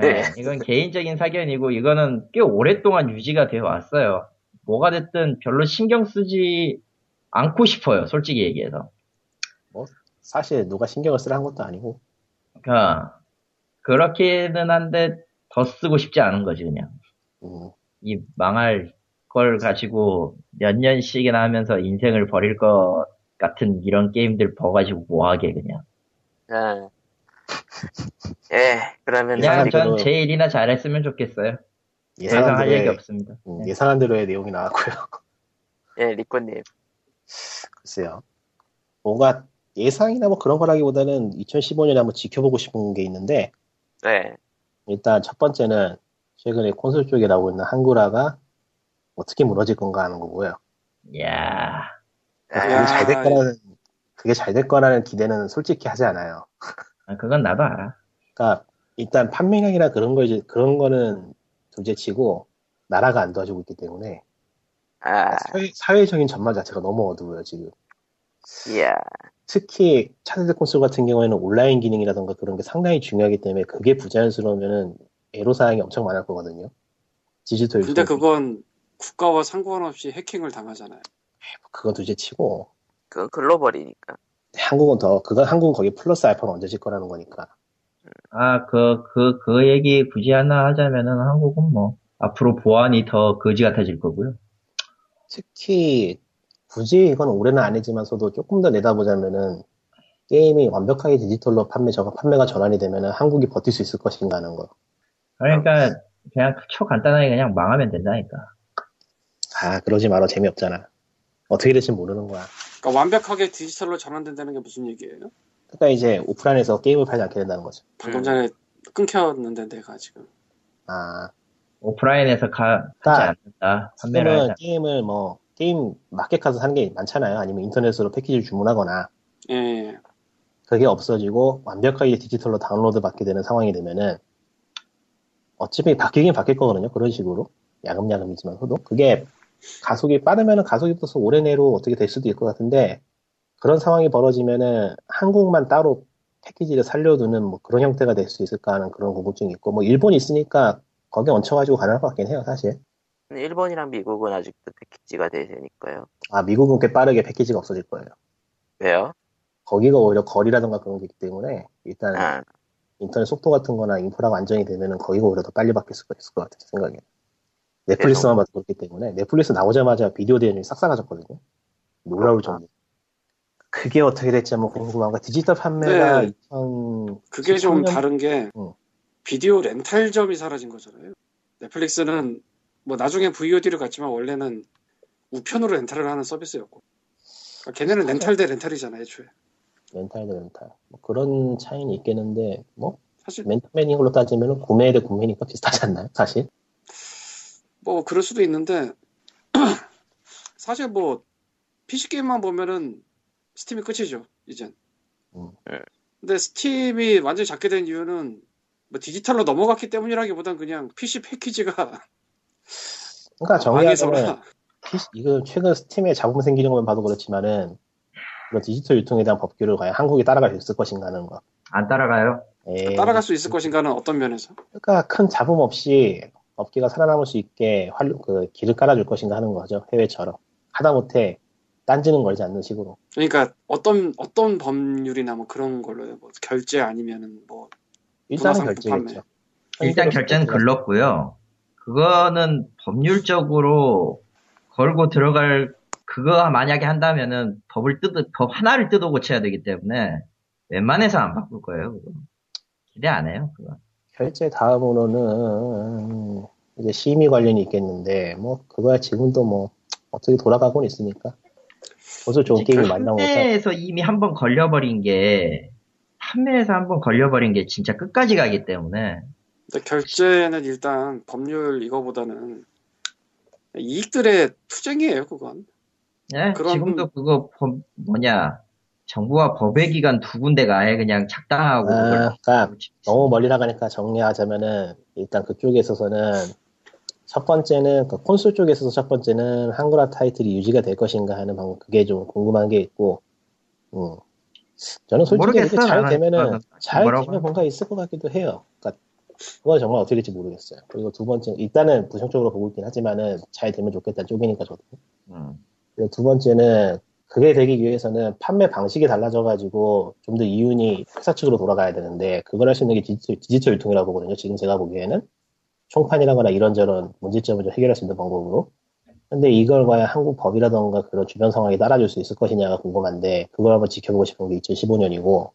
네, 이건 개인적인 사견이고 이거는 꽤 오랫동안 유지가 되어 왔어요. 뭐가 됐든 별로 신경 쓰지 않고 싶어요. 솔직히 얘기해서. 사실 누가 신경을 쓰라 한 것도 아니고 그러니까 그렇기는 한데 더 쓰고 싶지 않은 거지 그냥. 음, 이 망할 걸 가지고 몇 년씩이나 하면서 인생을 버릴 것 같은 이런 게임들 버가지고 뭐하게 그냥. 아. 예, 그러면 그냥 전 제 일이나 잘했으면 좋겠어요. 예상한 할 얘기 대로의 없습니다. 음, 네. 예상한 대로의 내용이 나왔고요. 예, 리코님. 글쎄요. 뭔가 예상이나 뭐 그런 거라기보다는 2015년에 한번 지켜보고 싶은 게 있는데 네. 일단 첫 번째는 최근에 콘솔 쪽에 나오고 있는 한구라가 어떻게 무너질 건가 하는 거고요. 이야. 그게 아, 잘될 거라는 그게 잘 될 거라는 기대는 솔직히 하지 않아요. 아, 그건 나도 알아. 그러니까 일단 판매량이나 그런 거 이제 그런 거는 둘째치고 나라가 안 도와주고 있기 때문에 아, 사회, 사회 적인 전망 자체가 너무 어두워요 지금. 이야. 특히 차세대 콘솔 같은 경우에는 온라인 기능이라던가 그런 게 상당히 중요하기 때문에 그게 부자연스러우면은 애로사항이 엄청 많을 거거든요. 디지털 근데 유통, 그건 국가와 상관없이 해킹을 당하잖아요. 그건 둘째치고 그건 글로벌이니까. 한국은 더 그건 한국은 거기 플러스 알파는 얹어질 거라는 거니까. 아, 그, 그, 그 얘기 굳이 하나 하자면은 한국은 뭐, 앞으로 보안이 더 거지 같아질 거고요. 특히 굳이 이건 올해는 아니지만서도 조금 더 내다보자면은 게임이 완벽하게 디지털로 판매 저 판매가 전환이 되면은 한국이 버틸 수 있을 것인가 하는 거. 그러니까, 그냥 초 간단하게 그냥 망하면 된다니까. 아 그러지 마라 재미없잖아. 어떻게 될지 모르는 거야. 그러니까 완벽하게 디지털로 전환된다는 게 무슨 얘기예요? 그러니까 이제 오프라인에서 게임을 팔지 않게 된다는 거죠. 방금 음. 전에 끊겼는데 내가 지금 아 오프라인에서 가, 하지 그러니까 않는다. 판매를 하자. 게임을 뭐 게임 마켓 가서 사는 게 많잖아요. 아니면 인터넷으로 패키지를 주문하거나 예 그게 없어지고 완벽하게 디지털로 다운로드 받게 되는 상황이 되면은 어차피 바뀌긴 바뀔 거거든요. 그런 식으로 야금야금이지만서도 그게 가속이 빠르면은 가속이 떠서 올해 내로 어떻게 될 수도 있을 것 같은데 그런 상황이 벌어지면은 한국만 따로 패키지를 살려두는 뭐 그런 형태가 될 수 있을까 하는 그런 궁금증이 있고 뭐 일본이 있으니까 거기 얹혀가지고 가능할 것 같긴 해요 사실 근데 일본이랑 미국은 아직도 패키지가 되니까요. 아 미국은 꽤 빠르게 패키지가 없어질 거예요 왜요? 거기가 오히려 거리라던가 그런 게 있기 때문에 일단 아, 인터넷 속도 같은 거나 인프라가 안정이 되면은 거기가 오히려 더 빨리 바뀔 수가 있을 것 같아요, 제 생각에. 넷플릭스만 봐도 그렇기 때문에, 넷플릭스 나오자마자 비디오 대연이 싹 사라졌거든요. 놀라울 정도. 그게 어떻게 될지 한번 궁금한 거. 디지털 판매가 네. 2000, 그게 좀 13년? 다른 게 어. 비디오 렌탈점이 사라진 거잖아요. 넷플릭스는 뭐 나중에 VOD를 갔지만 원래는 우편으로 렌탈을 하는 서비스였고 그러니까 걔네는 렌탈 대 렌탈이잖아요 애초에 렌탈 대 렌탈. 뭐 그런 차이는 있겠는데, 뭐, 사실 렌탈맨인 걸로 따지면 구매 대 구매니까 비슷하지 않나요, 사실? 뭐 그럴 수도 있는데 (clears throat) 사실 뭐 PC 게임만 보면은 스팀이 끝이죠 이젠. 음. 네. 근데 스팀이 완전히 작게 된 이유는 뭐 디지털로 넘어갔기 때문이라기보단 그냥 PC 패키지가 그러니까 정리하자면, 이거 최근 스팀에 잡음 생기는 것만 봐도 그렇지만은, 그런 디지털 유통에 대한 법규를 과연 한국이 따라갈 수 있을 것인가 하는 거. 안 따라가요. 에이, 따라갈 수 있을 것인가는 어떤 면에서? 그러니까 큰 잡음 없이 업계가 살아남을 수 있게 활, 그 길을 깔아줄 것인가 하는 거죠. 해외처럼. 하다못해 딴지는 걸지 않는 식으로. 그러니까 어떤 어떤 법률이나 뭐 그런 걸로요. 뭐 결제 아니면은 뭐 일단은 문화상품 결제겠죠. 일단 결제는 글렀고요. 그거는 법률적으로 걸고 들어갈 그거 만약에 한다면은 법을 뜯어 법 하나를 뜯어 고쳐야 되기 때문에 웬만해서 안 바꿀 거예요. 그거. 기대 안 해요. 그거. 결제 다음으로는 이제 심의 관련이 있겠는데 뭐 그거야 지금도 뭐 어떻게 돌아가고는 있으니까 벌써 좋은 게임이 많이 나오고 판매에서 이미 한 번 걸려버린 게 판매에서 한번 걸려버린 게 진짜 끝까지 가기 때문에 근데 결제는 일단 법률 이거보다는 이익들의 투쟁이에요, 그건. 예, 그런- 지금도 그거 법- 뭐냐 정부와 법의 기관 두 군데가 아예 그냥 작당하고 아, 그러니까 너무 멀리 나가니까 정리하자면은 일단 그쪽에 있어서는 첫 번째는 그 콘솔 쪽에 있어서 첫 번째는 한글화 타이틀이 유지가 될 것인가 하는 방금 그게 좀 궁금한 게 있고 음. 저는 솔직히 이렇게 모르겠어요, 잘 나는. 되면은 나는 잘 되면 뭔가 있을 것 같기도 해요. 그러니까 그건 정말 어떻게 될지 모르겠어요. 그리고 두 번째 일단은 부정적으로 보고 있긴 하지만은 잘 되면 좋겠다는 쪽이니까 저도. 음. 그리고 두 번째는 그게 되기 위해서는 판매 방식이 달라져가지고 좀 더 이윤이 회사 측으로 돌아가야 되는데 그걸 할 수 있는 게 디지털, 디지털 유통이라고 보거든요. 지금 제가 보기에는 총판이라거나 이런저런 문제점을 좀 해결할 수 있는 방법으로. 근데 이걸 과연 한국 법이라던가 그런 주변 상황이 따라줄 수 있을 것이냐가 궁금한데 그걸 한번 지켜보고 싶은 게 2015년이고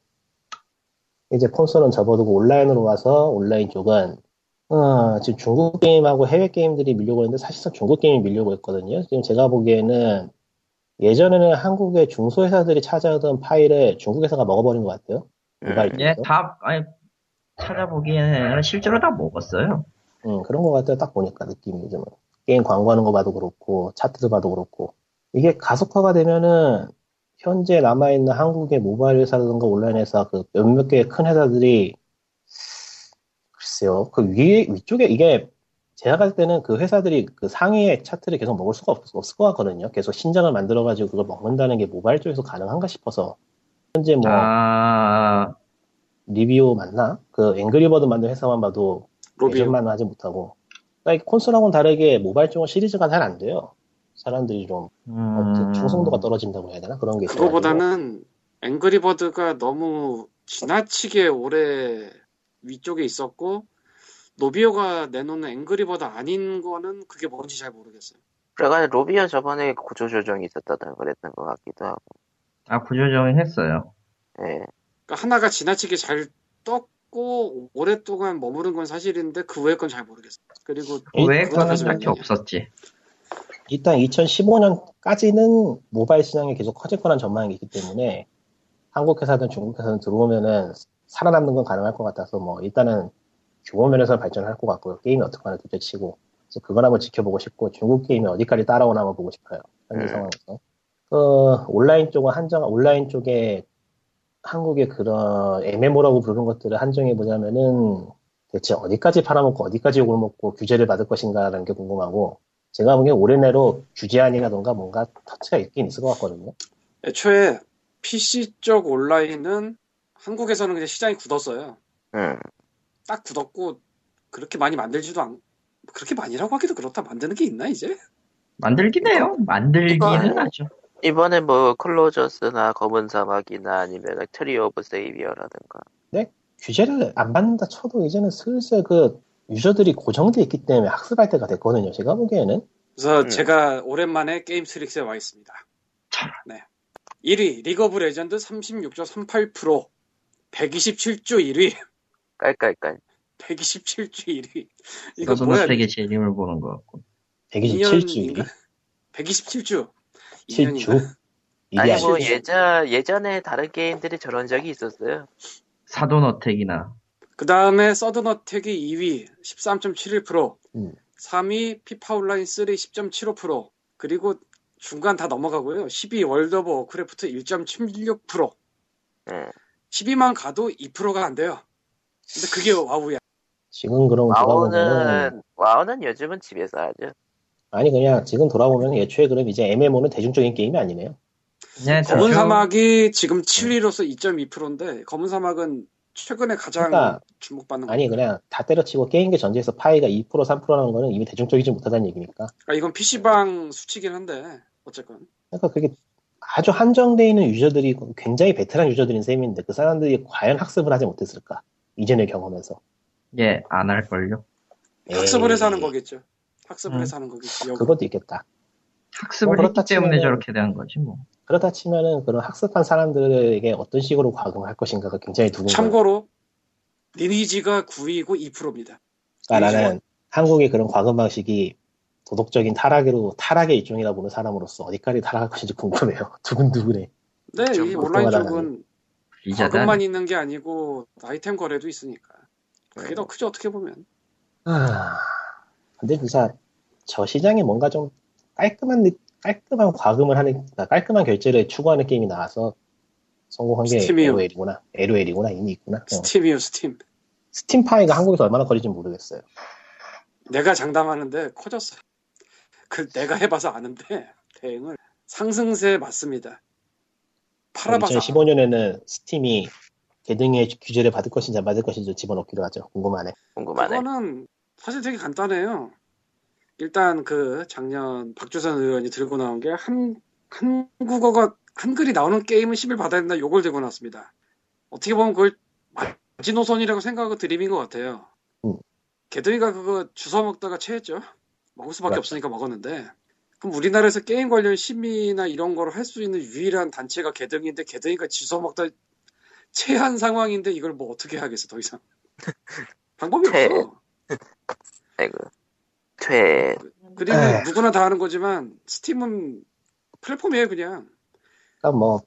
이제 콘솔은 접어두고 온라인으로 와서 온라인 쪽은 어, 지금 중국 게임하고 해외 게임들이 밀려고 있는데 사실상 중국 게임이 밀려고 있거든요. 지금 제가 보기에는 예전에는 한국의 중소회사들이 찾아오던 파일을 중국 회사가 먹어버린 것 같아요. 예. 다 아니 찾아보기에는 실제로 다 먹었어요. 음, 그런 것 같아요. 딱 보니까 느낌이 요즘은. 게임 광고하는 거 봐도 그렇고, 차트도 봐도 그렇고. 이게 가속화가 되면은, 현재 남아있는 한국의 모바일 회사라든가 온라인 회사, 그 몇몇 개의 큰 회사들이, 글쎄요, 그 위에, 위쪽에, 이게, 제가 갈 때는 그 회사들이 그 상위의 차트를 계속 먹을 수가 없, 없을 것 같거든요. 계속 신작을 만들어가지고 그걸 먹는다는 게 모바일 쪽에서 가능한가 싶어서. 현재 뭐, 아, 리뷰 맞나? 그 앵그리버드 만든 회사만 봐도 로비오. 예전만 하지 못하고. 그러니까 콘솔하고는 다르게 모바일 쪽은 시리즈가 잘 안 돼요. 사람들이 좀 음, 충성도가 떨어진다고 해야 되나 그런 게 있어요. 그거보다는 앵그리버드가 너무 지나치게 오래 위쪽에 있었고 로비오가 내놓는 앵그리버드 아닌 거는 그게 뭔지 잘 모르겠어요. 그래가지고 로비오 저번에 구조조정이 있었다던 그랬던 것 같기도 하고. 아 구조정을 했어요. 예. 그러니까 하나가 지나치게 잘 떴고 오랫동안 머무른 건 사실인데 그 외의 건 잘 모르겠어요. 그리고 이- 왜 그거는 거는 딱히 없었지. 일단 2015년까지는 모바일 시장이 계속 커질 거란 전망이 있기 때문에 한국 회사든 중국 회사든 들어오면은 살아남는 건 가능할 것 같아서 뭐 일단은 규모 면에서 발전할 것 같고요. 게임이 어떻게 하나 둘째치고 그래서 그걸 한번 지켜보고 싶고 중국 게임이 어디까지 따라오나 한번 보고 싶어요. 현재 음. 상황에서. 그 온라인 쪽은 한정 온라인 쪽에 한국의 그런 MMO라고 부르는 것들을 한정해 보자면은 대체 어디까지 팔아먹고 어디까지 욕을 먹고 규제를 받을 것인가라는 게 궁금하고 제가 보기엔 올해 내로 규제안이라던가 뭔가 터치가 있긴 있을 것 같거든요. 애초에 PC 쪽 온라인은 한국에서는 그냥 시장이 굳었어요. 음. 딱 굳었고 그렇게 많이 만들지도 않 그렇게 많이라고 하기도 그렇다 만드는 게 있나 이제? 만들긴 해요. 만들기는 이거- 하죠. 이번에 뭐 클로저스나 검은 사막이나 아니면 트리 오브 세이비어라든가. 규제를 안 받는다 쳐도 이제는 슬슬 그 유저들이 고정돼 있기 때문에 학습할 때가 됐거든요. 제가 보기에는 그래서 음. 제가 오랜만에 게임트릭스에 와 있습니다. 네. 1위 리그 오브 레전드 36.38% 127주 1위 깔깔깔. 127주 1위 이거 뭐야 되게 제 이름을 보는 것 같고. 127주 127주 7주 일이 아니 뭐 예전 예전에 다른 게임들이 저런 적이 있었어요. 서든 어택이나. 그 다음에 서든 어택이 2위 13.71% 음. 3위 피파 온라인 3 10.75% 그리고 중간 다 넘어가고요. 10위 월드 오브 워크래프트 1.76% 예. 12만 가도 2%가 안 돼요. 근데 그게 와우야. 지금 그럼 와우는 와우는 요즘은 집에서 하죠. 아니 그냥 지금 돌아보면 애초에 그럼 이제 MMO는 대중적인 게임이 아니네요. 네, 검은 대충 사막이 지금 7위로서 2.2%인데 검은 사막은 최근에 가장 그러니까 주목받는 거 아니 그냥 다 때려치고 게임계 전체에서 파이가 2% 3%라는 거는 이미 대중적이지 못하다는 얘기니까. 아, 이건 PC방 수치긴 한데 어쨌건 그러니까 그게 아주 한정돼 있는 유저들이 굉장히 베테랑 유저들인 셈인데 그 사람들이 과연 학습을 하지 못했을까? 이전의 경험에서. 예, 안 할걸요. 학습을 해서 하는 거겠죠. 학습을 음. 해서 하는 거겠지. 역으로. 그것도 있겠다. 학습을 뭐 그렇다 했기 때문에 치면은- 저렇게 된 거지 뭐. 그렇다 치면은 그런 학습한 사람들에게 어떤 식으로 과금할 것인가가 굉장히 두근. 참고로 리니지가 9위고 2%입니다. 그러니까 나는 한국의 그런 과금 방식이 도덕적인 타락으로 타락의 일종이라 보는 사람으로서 어디까지 타락할 것인지 궁금해요. (laughs) 두근두근해. 네, 좀이 온라인 엉뚱하다, 쪽은 과금만 있는 게 아니고 아이템 거래도 있으니까. 그게 네. 더 크죠 어떻게 보면. 아, 근데 진짜 저 시장에 뭔가 좀 깔끔한 느- 깔끔한 과금을 하는 그러니까 깔끔한 결제를 추구하는 게임이 나와서 성공한 게 스팀이요. LOL이구나. LOL이구나 이미 있구나. 어. 스팀이요 스팀. 스팀 파이가 한국에서 얼마나 거리지 모르겠어요. 내가 장담하는데 커졌어요. 그 내가 해봐서 아는데 (laughs) 대응을 상승세 맞습니다. 팔아봐서 2015년에는 스팀이 개등의 규제를 받을 것인지 안 받을 것인지 집어넣기로 하죠. 궁금하네. 궁금하네. 그거는 사실 되게 간단해요. 일단 그 작년 박주선 의원이 들고 나온 게 한, 한국어가 한글이 나오는 게임은 10일 받아야 된다 요걸 들고 나왔습니다. 어떻게 보면 그걸 마지노선이라고 생각하고 드림인 것 같아요. 음. 개들이가 그거 주워 먹다가 체했죠. 먹을 수밖에 맞다. 없으니까 먹었는데 그럼 우리나라에서 게임 관련 심의나 이런 걸 할 수 있는 유일한 단체가 개등인데 개등이가 주워 먹다 체한 상황인데 이걸 뭐 어떻게 하겠어 더 이상 (laughs) 방법이 퇴. 없어. 아이고. 퇴. 그리고 에휴. 누구나 다 하는 거지만 스팀은 플랫폼이에요 그냥 그러니까 뭐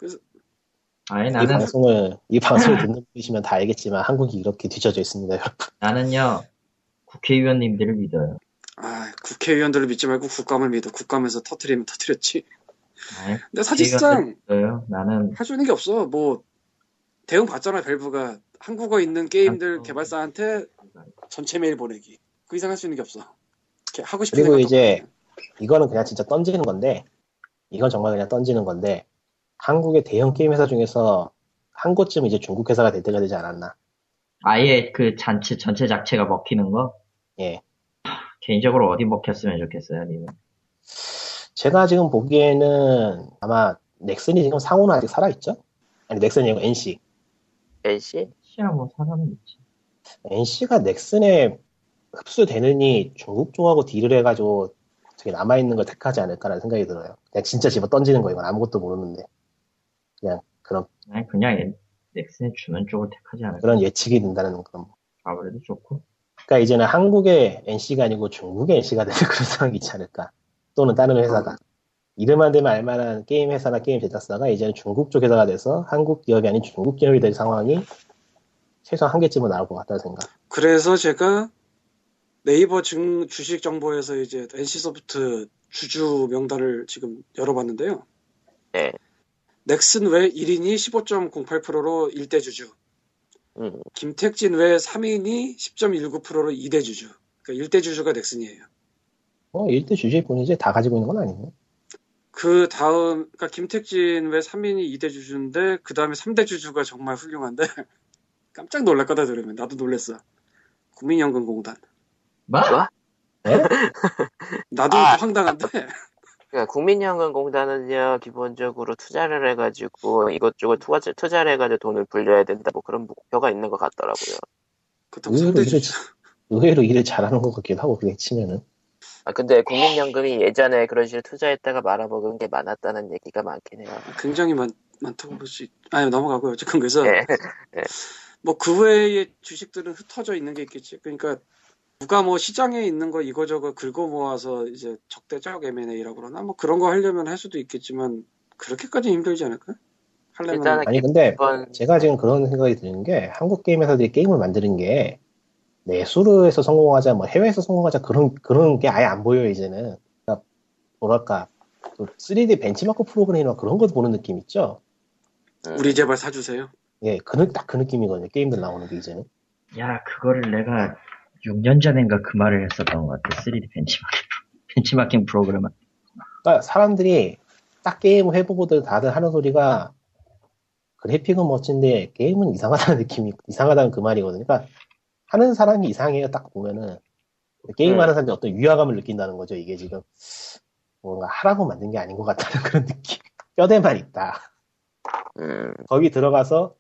아니 이 나는 방송을 이 방송을 (laughs) 듣는 분이시면 다 알겠지만 한국이 이렇게 뒤져져 있습니다, 여러분. 나는요 국회의원님들을 믿어요. 아 국회의원들을 믿지 말고 국감을 믿어 국감에서 터트리면 터트렸지 아니, 근데 사실상 믿어요. 나는 할 수 있는 게 없어 뭐 대응 받잖아 밸브가 한국어 있는 게임들 아, 개발사한테 전체 메일 보내기 그 이상 할 수 있는 게 없어 이렇게 하고 싶은 그리고 이제 없고. 이거는 그냥 진짜 던지는 건데 이건 정말 그냥 던지는 건데 한국의 대형 게임 회사 중에서 한 곳쯤 이제 중국 회사가 될 때가 되지 않았나. 아예 그 전체 전체 자체가 먹히는 거 예. 개인적으로 어디 먹혔으면 좋겠어요, 님은. 제가 지금 보기에는 아마 넥슨이 지금 상호는 아직 살아있죠? 아니 넥슨이 아니고 NC. NC? 시야 뭐 사람은 있지. NC가 넥슨에 흡수되느니 중국 쪽하고 딜을 해가지고 어떻게 남아있는 걸 택하지 않을까라는 생각이 들어요. 그냥 진짜 집어 던지는 거 이건 아무것도 모르는데. 그냥 그런, 그냥 얘- 넥슨에 주는 쪽을 택하지 않을까. 그런 예측이 된다는 그런. 아무래도 좋고. 그러니까 이제는 한국의 NC가 아니고 중국의 NC가 되는 (laughs) 그런 상황이 있지 않을까. 또는 다른 회사가. 이름만 되면 알만한 게임 회사나 게임 제작사가 이제는 중국 쪽 회사가 돼서 한국 기업이 아닌 중국 기업이 될 상황이 최소한 한 개쯤은 나올 것 같다는 생각. 그래서 제가 네이버 증, 주식 정보에서 이제 NC소프트 주주 명단을 지금 열어봤는데요. 네. 넥슨 외 1인이 15.08%로 1대 주주, 음. 김택진 외 3인이 10.19%로 2대 주주. 그러니까 1대 주주가 넥슨이에요. 어, 일대 주제일 뿐이지 다 가지고 있는 건 아니네. 그 다음, 그러니까 김택진 외 3인이 2대 주주인데 그 다음에 3대 주주가 정말 훌륭한데 (laughs) 깜짝 놀랄 거다 들으면 나도 놀랬어. 국민연금공단. 뭐? 뭐? (laughs) 나도 아. 황당한데 그러니까 국민연금공단은요 기본적으로 투자를 해가지고 이것저것 투자, 투자를 해가지고 돈을 불려야 된다 뭐 그런 목표가 있는 것 같더라고요. 의외로 3대 일을. 의외로 일을 잘하는 것 같기도 하고, 그게 치면은. 아 근데 국민연금이 예전에 그런 식으로 투자했다가 말아먹은 게 많았다는 얘기가 많긴 해요. 굉장히 많, 많다고 볼 수 있, 아니, 넘어가고요. 어쨌든 그래서, (laughs) 예. 뭐, 그 외의 주식들은 흩어져 있는 게 있겠지. 그러니까, 누가 뭐 시장에 있는 거 이거저거 긁어 모아서 이제 적대적 M&A라고 그러나? 뭐 그런 거 하려면 할 수도 있겠지만, 그렇게까지 힘들지 않을까? 하려면. 일단은 아니, 근데 이건 제가 지금 그런 생각이 드는 게 한국 게임 회사들이 게임을 만드는 게 내수로에서 성공하자, 뭐 해외에서 성공하자 그런 그런 게 아예 안 보여요 이제는. 그러니까 뭐랄까 그 3D 벤치마크 프로그램이나 그런 거 보는 느낌 있죠. 음, 우리 제발 사주세요. 예, 그 딱 그 느낌이거든요. 게임들 나오는 게 이제는. 야, 그거를 내가 6년 전인가 그 말을 했었던 것 같아. 3D 벤치마킹, 벤치마킹 프로그램은. 그러니까 사람들이 딱 게임을 해보고들 다들 하는 소리가 그래픽은 멋진데 게임은 이상하다는 느낌이 이상하다는 그 말이거든요. 그러니까 하는 사람이 이상해요. 딱 보면은 게임하는 사람이 어떤 위화감을 느낀다는 거죠. 이게 지금 뭔가 하라고 만든 게 아닌 것 같다는 (laughs) 그런 느낌. 뼈대만 있다. 음, 거기 들어가서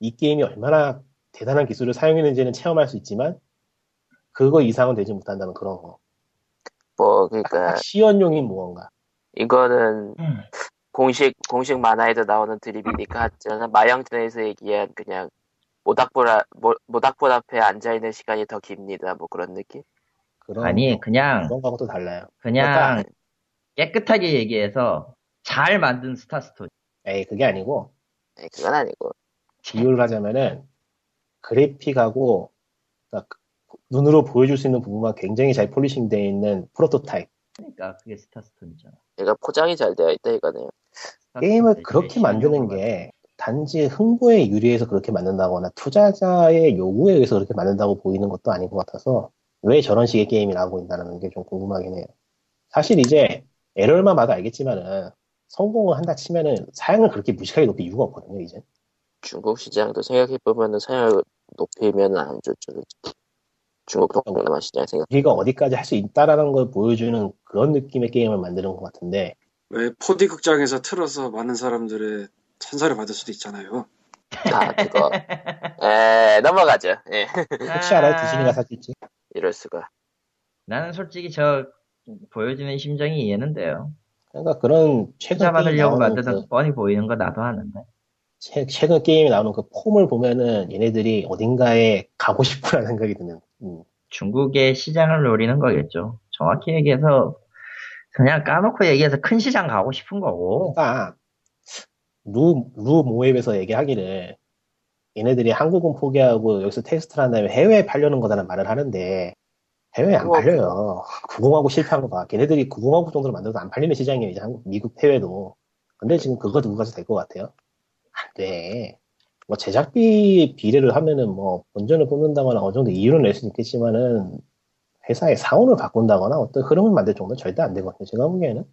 이 게임이 얼마나 대단한 기술을 사용했는지는 체험할 수 있지만 그거 이상은 되지 못한다는 그런 거. 뭐, 그니까, 딱 시연용인 무언가. 이거는 음. 공식, 공식 만화에도 나오는 드립이니까, 저는 마영전에서 얘기한 그냥, 모닥불, 앞- 모, 모닥불 앞에 앉아 있는 시간이 더 깁니다. 뭐 그런 느낌? 그런 아니 거. 그냥 그런 거하고 또 달라요. 그냥 깨끗하게 얘기해서 잘 만든 스타스토리. 에이 그게 아니고 아니, 그건 아니고. 비유를 하자면은 그래픽하고 그러니까 눈으로 보여줄 수 있는 부분만 굉장히 잘 polishing되어 있는 프로토타입. 그러니까 그게 스타스토리잖아. 얘가 포장이 잘 되어 있다 이거네요. 게임을 그렇게 만드는 게 단지 흥보에 유리해서 그렇게 만든다거나 투자자의 요구에 의해서 그렇게 만든다고 보이는 것도 아닌 것 같아서 왜 저런 식의 게임이 나오고 있다는 게 좀 궁금하긴 해요. 사실 이제 에러만 봐도 알겠지만은 성공을 한다 치면은 사양을 그렇게 무식하게 높일 이유가 없거든요, 이제. 중국 시장도 생각해보면은 사양을 높이면 안 좋죠. 중국 동남아 시장 생각. 우리가 어디까지 할 수 있다라는 걸 보여주는 그런 느낌의 게임을 만드는 것 같은데 왜 4D 극장에서 틀어서 많은 사람들의 찬사를 받을 수도 있잖아요. 아, 그거. 에, 넘어가죠. 예, (laughs) 혹시 알아요? 디즈니가 사줄지? 이럴 수가. 나는 솔직히 저 보여주는 심정이 이해는 돼요. 그러니까 그런 최근 받으려고 만드는 그, 거 뻔히 보이는 거 나도 아는데. 최, 최근 게임에 나오는 그 폼을 보면은 얘네들이 어딘가에 가고 싶구나 생각이 드는. 음. 중국의 시장을 노리는 거겠죠. 정확히 얘기해서 그냥 까놓고 얘기해서 큰 시장 가고 싶은 거고. 그러니까 루, 루 모앱에서 얘기하기를 얘네들이 한국은 포기하고 여기서 테스트를 한 다음에 해외에 팔려는 거다라는 말을 하는데 해외에 안 팔려요. 90하고 실패한 거 봐. 걔네들이 90하고 정도로 만들어도 안 팔리는 시장이에요. 이제 한국, 미국 해외도. 근데 지금 그거 두고 가서 될 것 같아요. 안 돼. 뭐 제작비 비례를 하면은 뭐 본전을 뽑는다거나 어느 정도 이유는 낼 수 있겠지만은 회사의 사원을 바꾼다거나 어떤 흐름을 만들 정도는 절대 안 되거든요. 제가 보기에는.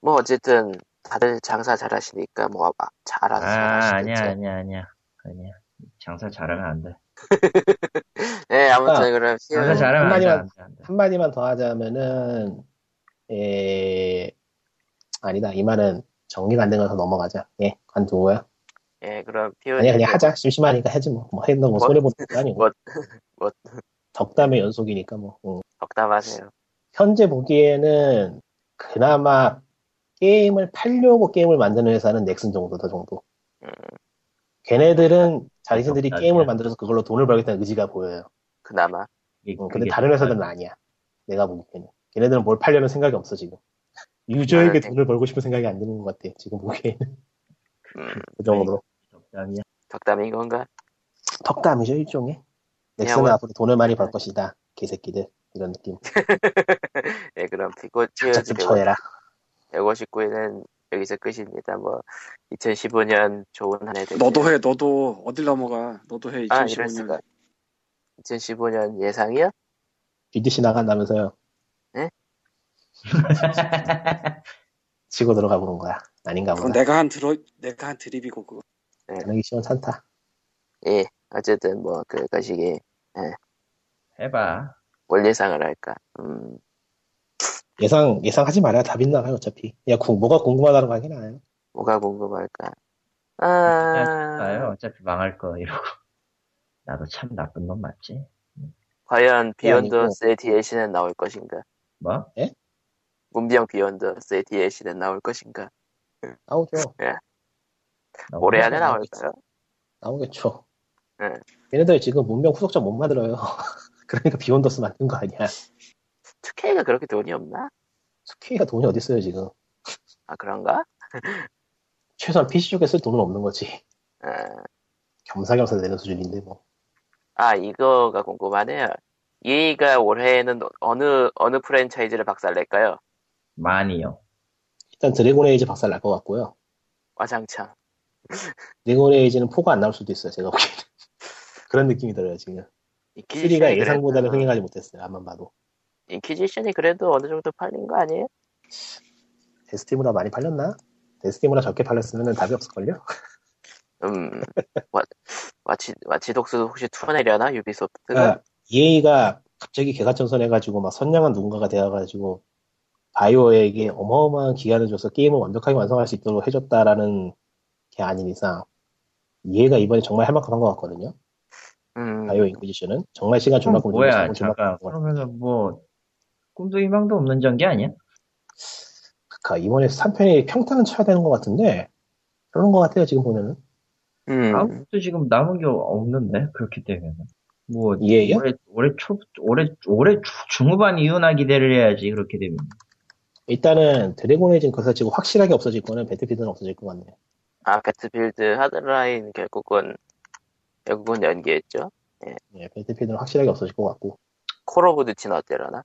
뭐 어쨌든 다들 장사 잘하시니까 뭐 아, 잘하는 아, 아니야, 아니야, 아니야. 아니야. 장사 잘하면 안 돼. (laughs) 네, 아무튼 아, 그럼 장사 시은 잘하면 안 돼, 한마디만- 안 돼, 안 돼. 한마디만 더 하자면은, 에, 아니다. 이 말은 정리가 안 된 거서 넘어가자. 예, 관두고요. 예, 그럼 피우 아니야, 그냥 하자. 심심하니까 하지 뭐. 뭐거 뭐, 손해보는 것도 아니고. 뭐, (laughs) 뭐. 덕담의 연속이니까 뭐. 응. 덕담하세요. 현재 보기에는 그나마 게임을 팔려고 게임을 만드는 회사는 넥슨 정도다 정도. 음. 걔네들은 자신들이 덕담이야. 게임을 만들어서 그걸로 돈을 벌겠다는 의지가 보여요. 그나마 응, 근데 다른 회사들은 아니야. 내가 보기에는. 걔네들은 뭘 팔려는 생각이 없어, 지금. 유저에게 아, 네. 돈을 벌고 싶은 생각이 안 드는 것 같아, 지금 보기에는. 음, 그 정도로. 덕담이야. 덕담인 건가? 덕담이죠, 일종의. 넥슨은 뭐- 앞으로 돈을 많이 벌 것이다. 개새끼들. 이런 느낌. 예, (laughs) 그럼 피고 피우즈 각자 좀 쳐내라. 159회는 여기서 끝입니다. 뭐 2015년 좋은 한 해 되길. 너도 해, 너도 어딜 넘어가? 너도 해. 아, 이럴 2015년. 수가. 2015년 예상이요? BDC 나간다면서요. 네? (laughs) 치고 들어가 보는 거야. 아닌가 보다. 내가 한 들어, 내가 한 드립이고 그거. 하기 시원찮다. 예, 어쨌든 뭐 그것이 해봐. 뭘 예상을 할까? 음, 예상, 예상하지 말아야 답이 나가요, 어차피. 야, 구- 뭐가 궁금하다는 거 하긴 나요. 뭐가 궁금할까? 아, 봐요. 어차피 망할 거 이러고. (laughs) 나도 참 나쁜 놈 맞지? 과연 비욘드 어스의 DLC는 나올 것인가? 뭐? 문명 비욘드 어스의 DLC는 나올 것인가? 나오죠. 너무 올해 안에. 나올까요? 나오겠죠. 네. 얘네들 지금 문명 후속작 못 만들어요. (laughs) 그러니까 비욘드 어스 만든 거 아니야. 2K가 그렇게 돈이 없나? 스케이가 돈이 어딨어요, 지금. 아, 그런가? (laughs) 최소한 PC 쪽에 쓸 돈은 없는 거지. 아, 겸사겸사 되는 수준인데, 뭐. 아, 이거가 궁금하네요. EA가 올해에는 어느, 어느 프랜차이즈를 박살낼까요? 많이요. 일단 드래곤 에이지 박살 날 것 같고요. 와장창. 드래곤 에이지는 four가 안 나올 수도 있어요, 제가 보기에는. (laughs) 그런 느낌이 들어요, 지금. 3가 인퀴지션이 예상보다는 그래도- 흥행하지 못했어요, 앞만 봐도. 인퀴지션이 그래도 어느 정도 팔린 거 아니에요? 데스티무라 많이 팔렸나? 데스티무라 적게 팔렸으면 답이 없을걸요? 음, 와, 와치, 와치독스도 혹시 투어내려나? 유비소프트가? 그러니까 EA가 갑자기 개가천선 해가지고 막 선량한 누군가가 되어가지고 바이오에게 어마어마한 기간을 줘서 게임을 완벽하게 완성할 수 있도록 해줬다라는 게 아닌 이상 이해가 이번에 정말 할 만큼 한 것 같거든요. 음, 바이오 인퀴지션은 정말 시간 줄 만큼 뭐야, 잠깐. 그러면은 뭐, 꿈도 희망도 없는 전개 아니야? 그러니까 이번에 3편이 평타는 쳐야 되는 것 같은데 그런 것 같아요 지금 보면은 음, 아무것도 지금 남은 게 없는데, 그렇기 때문에. 뭐, 이해요? 올해, 올해 초, 올해, 올해 주- 중후반 이후나 기대를 해야지, 그렇게 되면. 일단은 드래곤 에이징 거사지고 확실하게 없어질 거는 배틀필드는 없어질 것 같네요. 아, 배틀필드 하드라인 결국은, 결국은 연기했죠. 예, 배틀필드는 확실하게 없어질 것 같고 콜 오브 듀티는 어때려나?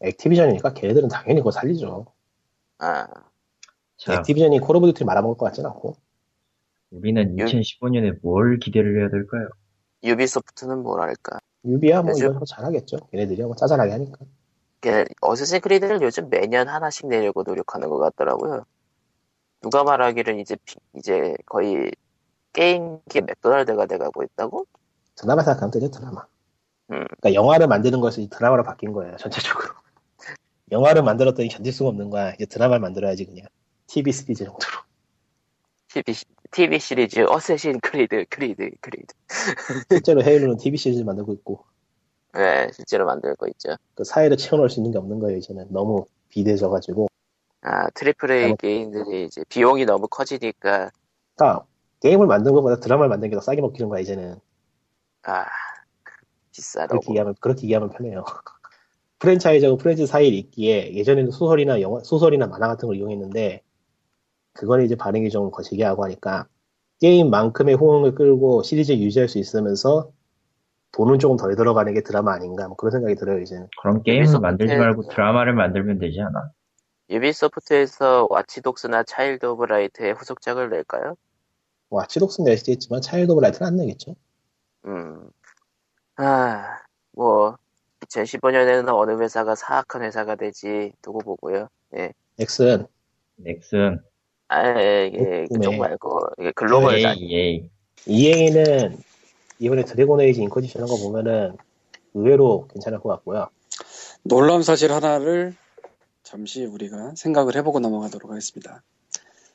액티비전이니까 걔네들은 당연히 그거 살리죠. 아, 자, 액티비전이 콜 오브 듀티 말아먹을 것 같진 않고 우리는 요- 2015년에 뭘 기대를 해야 될까요? 유비소프트는 뭐랄까. 유비야 뭐 요즘- 이거 저거 잘하겠죠. 걔네들이 뭐 짜잘하게 하니까. 어쌔신 크리드를 요즘 매년 하나씩 내려고 노력하는 것 같더라고요. 누가 말하기를 이제, 비- 이제 거의 게임계 맥도날드가 돼가고 있다고? 드라마 생각하면 되죠 드라마. 음. 그러니까 영화를 만드는 것이 드라마로 바뀐 거예요 전체적으로. (laughs) 영화를 만들었더니 견딜 수가 없는 거야. 이제 드라마를 만들어야지 그냥. TV 시리즈 정도로. TV, 시- TV 시리즈 어쌔신 크리드, 크리드, 크리드. 실제로 헤일로는 TV 시리즈 만들고 있고 네, 실제로 만들고 있죠. 그 사이를 채워넣을 수 있는 게 없는 거예요 이제는 너무 비대져가지고. 아, triple A 게임들이 이제 비용이 너무 커지니까, 그러니까 게임을 만든 것보다 드라마를 만든 게 더 싸게 먹히는 거야 이제는. 아, 비싸다고. 그렇게 얘기하면 그렇게 얘기하면 편해요. (laughs) 프랜차이즈하고 프랜차이즈 사이에 있기에 예전에는 소설이나 영화, 소설이나 만화 같은 걸 이용했는데 그건 이제 반응이 좀 거시기 하고 하니까 게임만큼의 호응을 끌고 시리즈 유지할 수 있으면서 돈은 조금 덜 들어가는 게 드라마 아닌가 뭐 그런 생각이 들어요 이제는. 그런 게임을 만들지 말고 드라마를 만들면 되지 않아? 유비소프트에서 와치독스나 차일드 오브 라이트의 후속작을 낼까요? 와치독스는 낼 수도 있지만 차일드 오브 라이트는 안 내겠죠. 음, 아, 뭐, 2015년에는 어느 회사가 사악한 회사가 되지 두고 보고요. 예. 넥슨 넥슨, 아, 이게 네. 그쪽 말고 이게 글로벌 EA. EA는 이번에 드래곤 에이지 인퀴지션 한거 보면은 의외로 괜찮을 것 같고요. 놀라운 사실 하나를 잠시 우리가 생각을 해보고 넘어가도록 하겠습니다.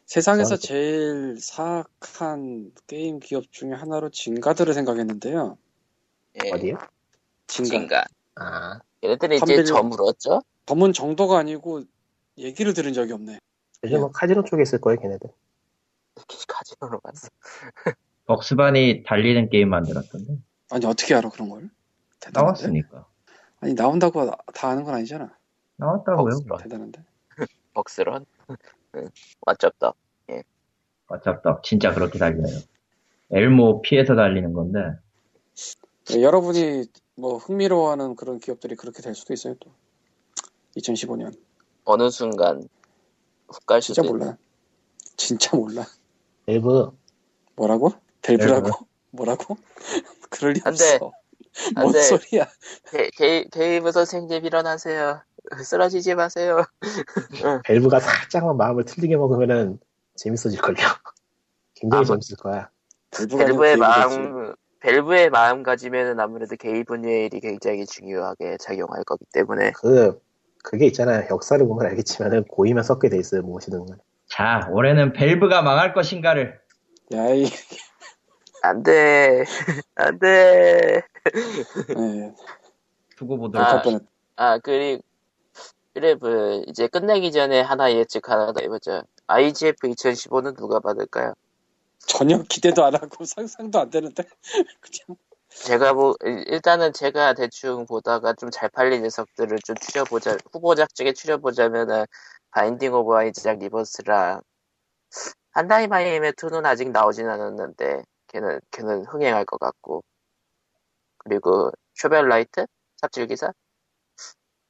세상에서. 제일 사악한 게임 기업 중에 하나로 징가를 생각했는데요. 예, 어디요? 징가. 징가. 아 얘네들이 이제. 저물었죠? 저문 정도가 아니고 얘기를 들은 적이 없네. 요즘 뭐 카지노 쪽에 있을 거예요 걔네들. (laughs) 카지노로 갔어. 벅스반이 달리는 게임 만들었던데. 아니 어떻게 알아 그런 걸? 대단한데? 나왔으니까. 아니 나온다고 다 아는 건 아니잖아. 나왔다고요. 벅스런. 대단한데. 벅스런. 왓쩝덕. 어차피 진짜 그렇게 달려요. 엘모 피해서 달리는 건데. 예, 여러분이 뭐 흥미로워하는 그런 기업들이 그렇게 될 수도 있어요 또. 2015년. 어느 순간 훅갈 수도 진짜. 몰라. 진짜 몰라. 밸브 뭐라고? 델브라고? (laughs) 뭐라고? (laughs) 그럴 리 안 돼. 없어. 안뭔 돼. 소리야? 게, 게, 게이브 선생님 일어나세요. 쓰러지지 마세요. 밸브가 살짝만 마음을 틀리게 먹으면은 재밌어질걸요. (laughs) 굉장히 아마- 재밌을 거야. 아니고 게이브겠지. 마음, 벨브의 마음가짐에는 아무래도 게이브 뇌일이 굉장히 중요하게 작용할 거기 때문에. 그, 그게 있잖아요. 역사를 보면 알겠지만은 고이면 섞게 돼 있어요. 무엇이든 간에. 자, 올해는 벨브가 망할 것인가를. 야이. 안 돼. (laughs) 안 돼. 예. 두고 보도록 아. 갈 합시다. 뻔했. 아, 그리고, 그래, 그, 이제 끝내기 전에 하나 예측 하나 더 해보자. IGF 2015는 누가 받을까요? 전혀 기대도 안 하고 (laughs) 상상도 안 되는데. (laughs) 그냥 제가 뭐, 일- 일단은 제가 대충 보다가 좀 잘 팔린 녀석들을 좀 추려보자, 후보작 중에 추려보자면은, Binding of Isaac Rebirth랑, 한다이 마이엠의 2는 아직 나오진 않았는데, 걔는, 걔는 흥행할 것 같고, 그리고, Shovel Knight? 삽질기사?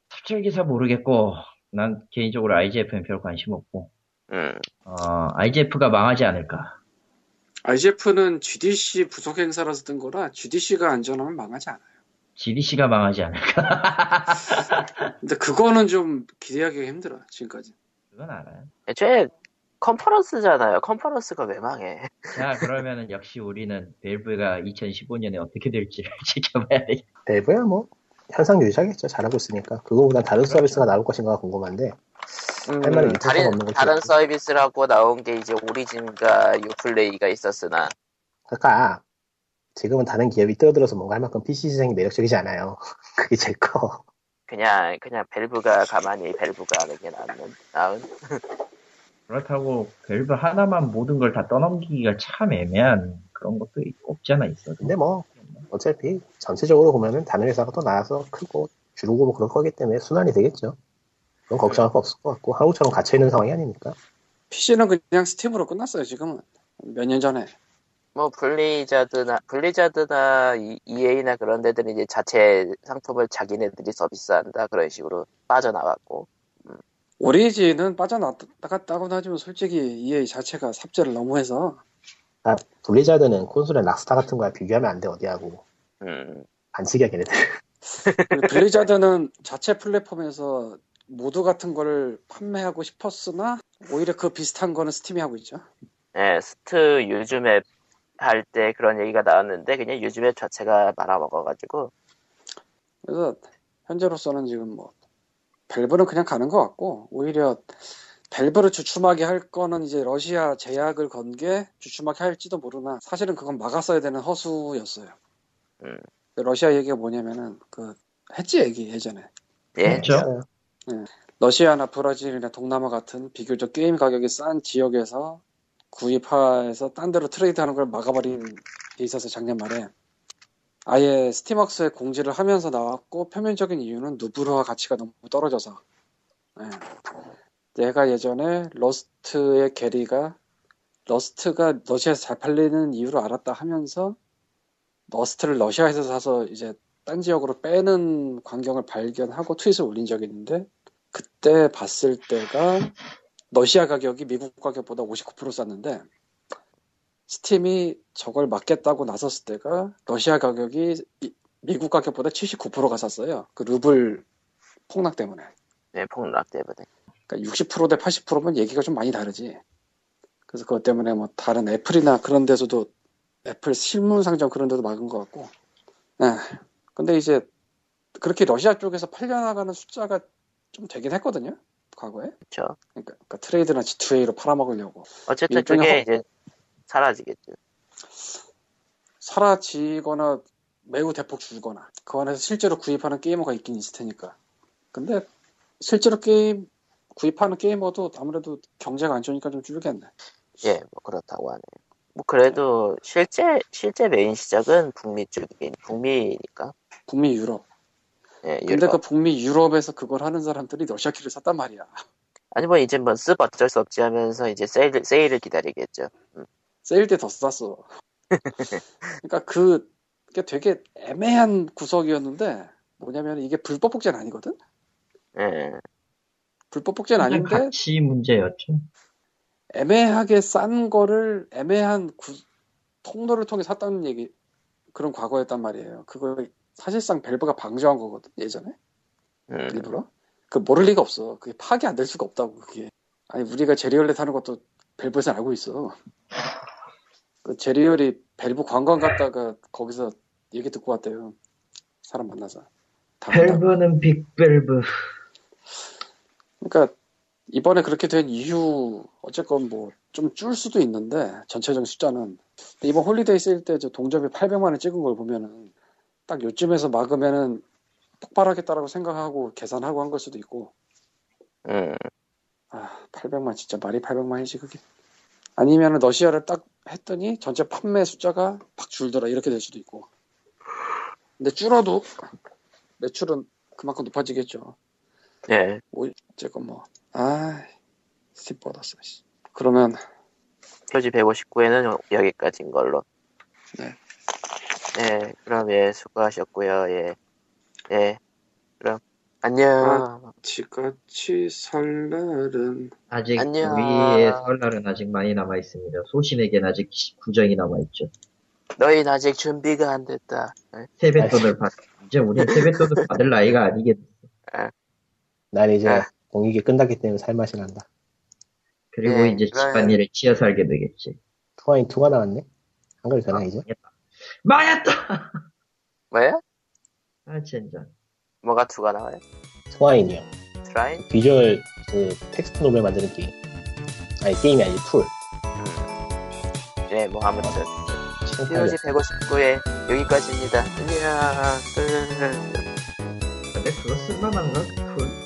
삽질기사 모르겠고, 난 개인적으로 IGF는 별 관심 없고, 음, 어, IGF가 망하지 않을까. IGF는 GDC 부속 행사라서 뜬 거라 GDC가 안전하면 망하지 않아요. GDC가 망하지 않을까. (laughs) 근데 그거는 좀 기대하기가 힘들어 지금까지. 그건 알아요. 애초에, 컨퍼런스잖아요. 컨퍼런스가 왜 망해? 자, 그러면은 역시 우리는 벨브가 2015년에 어떻게 될지를 (laughs) 지켜봐야 되겠다. 밸브야 뭐 현상 유지하겠죠. 잘하고 있으니까. 그거보다 다른 서비스가 나올 것인가 궁금한데 음, 할 말은 다른, 없는. 다른 서비스라고 나온 게 이제 오리진과 유플레이가 있었으나, 그러니까 지금은 다른 기업이 뛰어들어서 뭔가 할 만큼 PC 시장이 매력적이지 않아요. (laughs) 그게 제일 커. 그냥, 그냥 벨브가 가만히 벨브가 하는 게 나은, 나은. 그렇다고 밸브 하나만 모든 걸 다 떠넘기기가 참 애매한 그런 것도 있- 없지 않아 있어도. 근데 뭐 어차피 전체적으로 보면은 다른 회사가 또 나와서 크고 주르고 뭐 그럴 거기 때문에 순환이 되겠죠. 그건 걱정할 거 없을 것 같고 한국처럼 갇혀 있는 상황이 아니니까. PC는 그냥 스팀으로 끝났어요, 지금은. 몇 년 전에. 뭐, 블리자드나, 블리자드나 이- EA나 그런 데들은 이제 자체 상품을 자기네들이 서비스한다. 그런 식으로 빠져나왔고. 오리진은 빠져나갔다고 하지만 솔직히 EA 자체가 삽질을 너무 해서 아, 블리자드는 콘솔의 락스타 같은 거야 비교하면 안 돼 어디하고 음, 반칙이야 걔네들. 블리자드는 자체 플랫폼에서 모드 같은 거를 판매하고 싶었으나 오히려 그 비슷한 거는 스팀이 하고 있죠. 예, 스타 use map 할때 그런 얘기가 나왔는데, 그냥 use map 자체가 말아먹어가지고, 그래서 현재로서는 지금 뭐 밸브는 그냥 가는 것 같고 오히려 밸브를 주춤하게 할 거는 이제 러시아 제약을 건 게 주춤하게 할지도 모르나 사실은 그건 막았어야 되는 허수였어요. 음. 러시아 얘기가 뭐냐면은 그 했지 얘기 예전에 예, 그렇죠. 러시아나 브라질이나 동남아 같은 비교적 게임 가격이 싼 지역에서 구입해서 딴 데로 트레이드하는 걸 막아버린 게 있어서 작년 말에 아예 스팀웍스에 공지를 하면서 나왔고 표면적인 이유는 루블화 가치가 너무 떨어져서 예. 내가 예전에 러스트의 게리가 러스트가 러시아에서 잘 팔리는 이유를 알았다 하면서 러스트를 러시아에서 사서 이제 딴 지역으로 빼는 광경을 발견하고 트윗을 올린 적이 있는데 그때 봤을 때가 러시아 가격이 미국 가격보다 59% 쌌는데 스팀이 저걸 막겠다고 나섰을 때가 러시아 가격이 이- 미국 가격보다 79%가 쌌어요. 그 루블 폭락 때문에. 네, 폭락 때문에. 그러니까 60%대 80%면 얘기가 좀 많이 다르지. 그래서 그것 때문에 뭐 다른 애플이나 그런 데서도 애플 실문 상점 그런 데도 막은 것 같고. 네. 근데 이제 그렇게 러시아 쪽에서 팔려나가는 숫자가 좀 되긴 했거든요. 과거에. 그쵸. 그러니까, 그러니까 트레이드나 G2A로 팔아먹으려고. 어쨌든 그게 허- 이제 사라지겠죠. 사라지거나 매우 대폭 줄거나 그 안에서 실제로 구입하는 게이머가 있긴 있을 테니까. 근데 실제로 게임 구입하는 게이머도 아무래도 경제가 안 좋으니까 좀 줄겠네. 예, 뭐 그렇다고 하네요. 뭐 그래도 실제 실제 메인 시장은 북미 쪽인 북미니까. 북미 유럽. 예, 근데 유럽. 그 북미 유럽에서 그걸 하는 사람들이 러시아 키를 샀단 말이야. 아니 뭐 이제 뭐습 어쩔 수 없지 하면서 이제 세일 세일을 기다리겠죠. 세일 때 더 쌌어. 그러니까 그게 되게 애매한 구석이었는데 뭐냐면 이게 불법 복제는 아니거든. 예. 불법 복제는 아닌데 가치 문제였죠. 애매하게 싼 거를 애매한 구- 통로를 통해 샀다는 얘기 그런 과거였단 말이에요. 그거 사실상 벨브가 방조한 거거든 예전에 음, 일부러 그 모를 리가 없어. 그게 파악이 안 될 수가 없다고 그게. 아니 우리가 제리얼렛 하는 것도 벨브에서 알고 있어. 그 제리얼이 벨브 관광 갔다가 거기서 얘기 듣고 왔대요. 사람 만나서. 밸브는 빅밸브. 그러니까 이번에 그렇게 된 이유 어쨌건 뭐 좀 줄 수도 있는데 전체적인 숫자는 이번 holiday 세일 때 저 동접이 800만을 찍은 걸 보면은 딱 요쯤에서 막으면은 폭발하겠다라고 생각하고 계산하고 한 걸 수도 있고 음, 아 800만 진짜 말이 800만이지 그게 아니면은 러시아를 딱 했더니 전체 판매 숫자가 팍 줄더라 이렇게 될 수도 있고 근데 줄어도 매출은 그만큼 높아지겠죠 예. 어쨌건 뭐아 뻗었어 씨. 그러면 표지 159에는 여기까지인 걸로. 네. 예, 그럼 예, 수고하셨고요. 예. 예. 그럼 안녕. 같이 설 날은 아직 안녕. 우리의 설날은 아직 많이 남아 있습니다. 소신에겐 아직 구정이 남아 있죠. 너희는 아직 준비가 안 됐다. 예. 세뱃돈을 받. 이제 우리 세뱃돈을 받을 나이가 아니겠. 난 이제 아. 공익이 끝났기 때문에 살맛이 난다. 그리고 네, 이제 그러면- 집안일에 치여 살게 되겠지. 투아인 2가 나왔네? 한글 되나 아, 이제? 망했다. 망했다. 뭐야? 아 진짜. 뭐가 투가 나와요? 투아인이요. 트라이? 비주얼 그 텍스트 노벨 만드는 게임. 아니 게임이 아니지 툴. 네, 뭐 아무튼 POG 159회 여기까지입니다. 안녕. 끝. 근데 그거 쓸만한가? 그